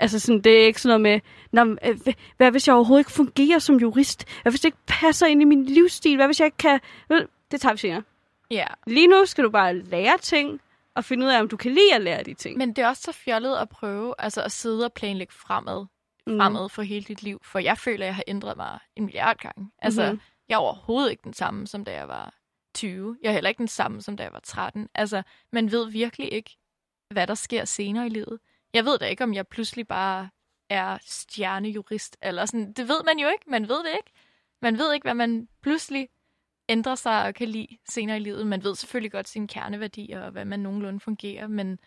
Altså sådan, det er ikke sådan noget med, Nå, øh, hvad hvis jeg overhovedet ikke fungerer som jurist? Hvad hvis det ikke passer ind i min livsstil? Hvad hvis jeg ikke kan... Det tager vi senere. Ja. Lige nu skal du bare lære ting, og finde ud af, om du kan lide at lære de ting. Men det er også så fjollet at prøve altså at sidde og planlægge fremad, mm. fremad for hele dit liv. For jeg føler, at jeg har ændret mig en milliard gange. Altså, mm-hmm. jeg er overhovedet ikke den samme, som da jeg var 20. Jeg er heller ikke den samme, som da jeg var 13. Altså, man ved virkelig ikke, hvad der sker senere i livet. Jeg ved da ikke, om jeg pludselig bare er stjernejurist, eller sådan. Det ved man jo ikke. Man ved det ikke. Man ved ikke, hvad man pludselig ændrer sig og kan lide senere i livet. Man ved selvfølgelig godt sine kerneværdier og hvad man nogenlunde fungerer, men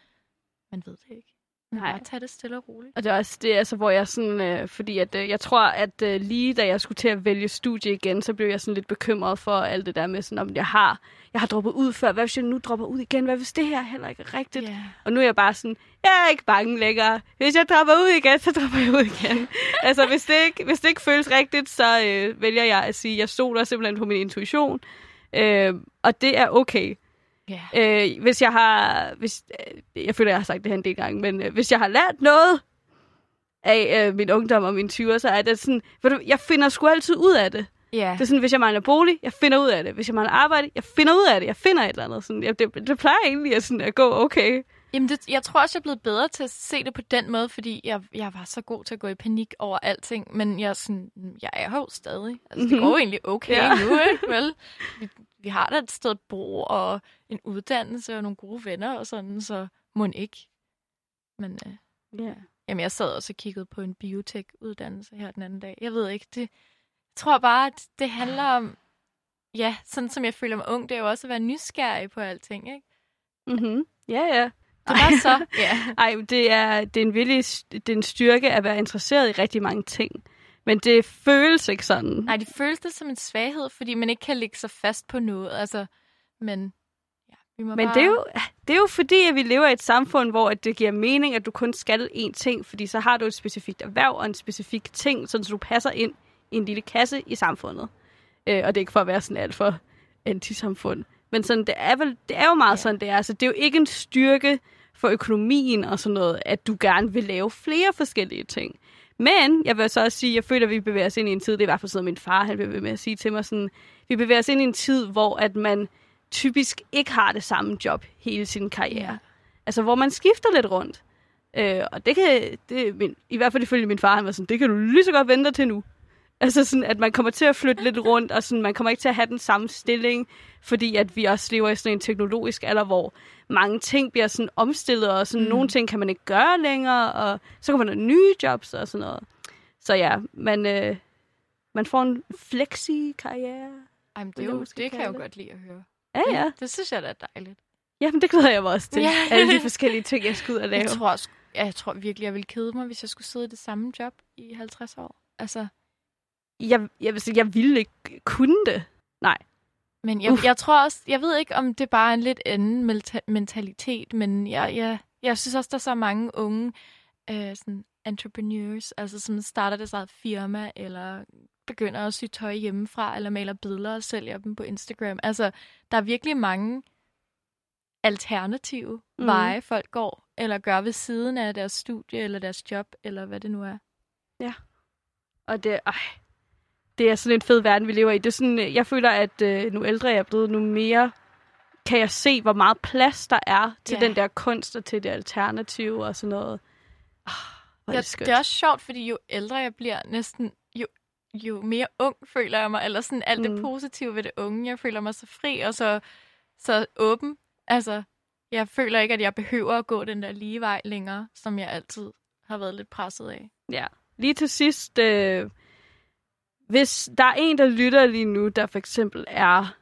man ved det ikke. Nej. Bare tage det stille og roligt. Og det er også det, altså, hvor jeg sådan, øh, fordi at, øh, jeg tror, at øh, lige da jeg skulle til at vælge studie igen, så blev jeg sådan lidt bekymret for alt det der med sådan, om jeg har, jeg har droppet ud før, hvad hvis jeg nu dropper ud igen, hvad hvis det her heller ikke er rigtigt? Yeah. Og nu er jeg bare sådan, jeg er ikke bange længere. Hvis jeg dropper ud igen, så dropper jeg ud igen. altså, hvis det, ikke, hvis det ikke føles rigtigt, så øh, vælger jeg at sige, jeg stoler simpelthen på min intuition. Øh, og det er okay. Yeah. Øh, hvis jeg har... Hvis, øh, jeg føler, jeg har sagt det her en del gange, men øh, hvis jeg har lært noget af øh, min ungdom og min 20'er, så er det sådan... du, jeg finder sgu altid ud af det. Yeah. Det er sådan, hvis jeg mangler bolig, jeg finder ud af det. Hvis jeg mangler arbejde, jeg finder ud af det. Jeg finder et eller andet. Sådan, jeg, det, det plejer egentlig at, sådan, at gå okay. Jamen, det, jeg tror også, jeg er blevet bedre til at se det på den måde, fordi jeg, jeg var så god til at gå i panik over alting. Men jeg, sådan, jeg er jo stadig. Altså, det går jo egentlig okay ja. nu, ikke? Vel? Vi, vi har da et sted at bo, og en uddannelse, og nogle gode venner og sådan, så må ikke. Men øh, yeah. jamen, jeg sad også og kiggede på en biotech-uddannelse her den anden dag. Jeg ved ikke, det, jeg tror bare, at det handler om, ja, sådan som jeg føler mig ung, det er jo også at være nysgerrig på alting, ikke? Mm-hmm. Ja, ja. Det var så, ja. Ej, det er, det er en villig, det er en styrke at være interesseret i rigtig mange ting. Men det føles ikke sådan. Nej, det føles det som en svaghed, fordi man ikke kan lægge sig fast på noget. Altså, men ja, vi må Men bare... det er, jo, det er jo fordi, at vi lever i et samfund, hvor at det giver mening, at du kun skal én ting, fordi så har du et specifikt erhverv og en specifik ting, sådan så du passer ind i en lille kasse i samfundet. Øh, og det er ikke for at være sådan alt for antisamfund. Men sådan, det er, vel, det er jo meget ja. Sådan, det er. Altså, det er jo ikke en styrke for økonomien og sådan noget, at du gerne vil lave flere forskellige ting. Men jeg vil så også sige, jeg føler, at vi bevæger os ind i en tid, det er i hvert fald sådan, min far han vil ved med at sige til mig, sådan, vi bevæger os ind i en tid, hvor at man typisk ikke har det samme job hele sin karriere. Ja. Altså, hvor man skifter lidt rundt. Øh, og det kan, det, min, i hvert fald ifølge min far, han var sådan, det kan du lige så godt vente til nu. Altså sådan, at man kommer til at flytte lidt rundt, og sådan, man kommer ikke til at have den samme stilling, fordi at vi også lever i sådan en teknologisk alder, hvor mange ting bliver sådan omstillet, og sådan, mm. nogle ting kan man ikke gøre længere, og så kommer der nye jobs og sådan noget. Så ja, man, øh, man får en flexi-karriere. Ej, men det, jo, det kan jeg jo det. godt lide at høre. Ja, ja. Det synes jeg da er dejligt. Jamen, det glæder jeg mig også til. Ja. Alle de forskellige ting, jeg skal ud og lave. Jeg tror, jeg tror virkelig, jeg ville kede mig, hvis jeg skulle sidde i det samme job i 50 år. Altså, Jeg, jeg, sige, jeg ville ikke kunne det. men jeg, jeg tror også, jeg ved ikke, om det bare er en lidt anden mentalitet, men jeg, jeg, jeg synes også, der er så mange unge øh, sådan entrepreneurs, altså som starter deres eget firma, eller begynder at sy tøj hjemmefra, eller maler billeder og sælger dem på Instagram. Altså, der er virkelig mange alternative mm. veje, folk går, eller gør ved siden af deres studie, eller deres job, eller hvad det nu er. Og det, ej, det er sådan en fed verden, vi lever i. Det er sådan, jeg føler, at øh, nu ældre jeg er blevet, nu mere kan jeg se, hvor meget plads der er til Ja. den der kunst og til det alternative og sådan noget. Oh, hvor er det skønt. det er også sjovt, fordi jo ældre jeg bliver, næsten jo, jo mere ung føler jeg mig, eller sådan alt. Mm. det positive ved det unge. Jeg føler mig så fri og så, så åben. Altså, jeg føler ikke, at jeg behøver at gå den der lige vej længere, som jeg altid har været lidt presset af. Ja. Lige til sidst, øh, hvis der er en, der lytter lige nu, der for eksempel er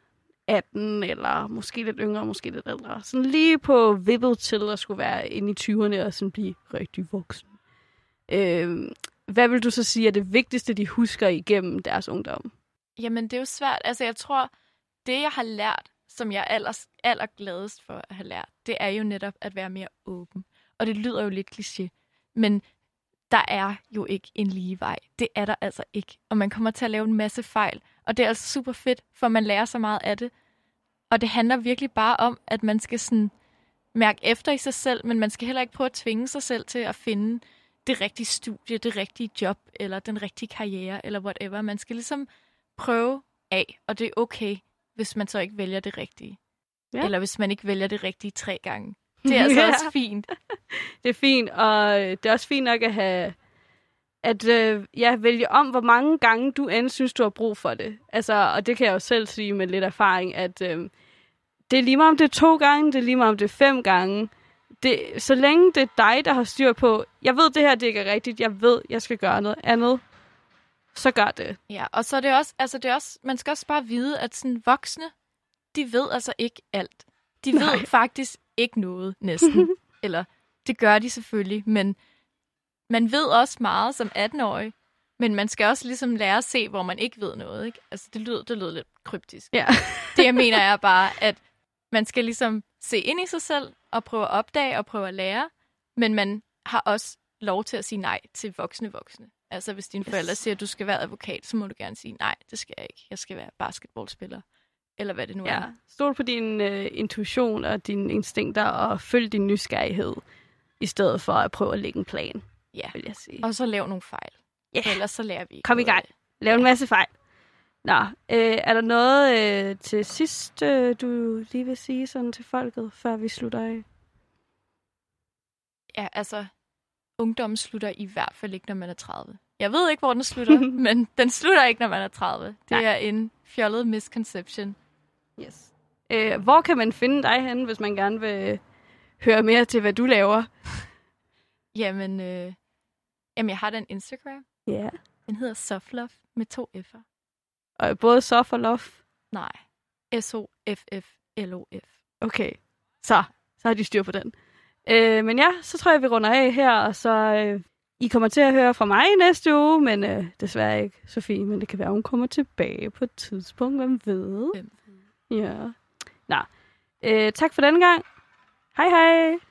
18, eller måske lidt yngre, måske lidt ældre, sådan lige på vippet til at skulle være inde i 20'erne og sådan blive rigtig voksen. Øh, hvad vil du så sige er det vigtigste, de husker igennem deres ungdom? Jamen, det er jo svært. Altså, jeg tror, det jeg har lært, som jeg er aller, allergladest for at have lært, det er jo netop at være mere åben. Og det lyder jo lidt kliché, men der er jo ikke en lige vej. Det er der altså ikke. Og man kommer til at lave en masse fejl. Og det er altså super fedt, for man lærer så meget af det. Og det handler virkelig bare om, at man skal sådan mærke efter i sig selv, men man skal heller ikke prøve at tvinge sig selv til at finde det rigtige studie, det rigtige job, eller den rigtige karriere, eller whatever. Man skal ligesom prøve af, og det er okay, hvis man så ikke vælger det rigtige. Ja. Eller hvis man ikke vælger det rigtige tre gange. Det er altså Ja. også fint. Det er fint, og øh, det er også fint nok at have at øh, ja, vælge om, hvor mange gange du end synes, du har brug for det. Altså, og det kan jeg jo selv sige med lidt erfaring, at øh, det er lige meget om det er to gange, det er lige meget om det er fem gange. Det, så længe det er dig, der har styr på, jeg ved, det her det ikke er rigtigt, jeg ved, jeg skal gøre noget andet, så gør det. Ja, og så er det også, altså det er også, man skal også bare vide, at sådan voksne, de ved altså ikke alt. De ved Nej. faktisk ikke noget, næsten. Eller, det gør de selvfølgelig, men man ved også meget som 18-årig, men man skal også ligesom lære at se, hvor man ikke ved noget, ikke? Altså, det lyder, det lyder lidt kryptisk. Ja. Det, jeg mener, er bare, at man skal ligesom se ind i sig selv, og prøve at opdage og prøve at lære, men man har også lov til at sige nej til voksne voksne. Altså, hvis dine Yes. forældre siger, at du skal være advokat, så må du gerne sige, nej, det skal jeg ikke. Jeg skal være basketballspiller. Eller hvad det nu Ja. er. Stol på din øh, intuition og dine instinkter, og følg din nysgerrighed, i stedet for at prøve at lægge en plan, Ja. vil jeg sige. Og så lav nogle fejl. Ja. Ellers så lærer vi ikke Kom i gang. Lav en masse fejl. Nå, øh, er der noget øh, til sidst, øh, du lige vil sige sådan til folket, før vi slutter af? Ja, altså, ungdommen slutter i hvert fald ikke, når man er 30. Jeg ved ikke, hvor den slutter, men den slutter ikke, når man er 30. Det Nej. er en fjollet misconception. Yes. Øh, hvor kan man finde dig henne, hvis man gerne vil høre mere til, hvad du laver? Jamen, øh, jamen, jeg har da en Instagram. Ja. Den hedder Softlove med to F'er. Og både soft og love. Nej, S-O-F-F-L-O-F. Okay. Så, så har de styr på den. Øh, men ja, så tror jeg, vi runder af her, og så øh, I kommer til at høre fra mig næste uge, men øh, desværre ikke Sofie, men det kan være, hun kommer tilbage på et tidspunkt, hvem ved. Hvem Ja. Nå, øh, tak for den gang. Hej hej!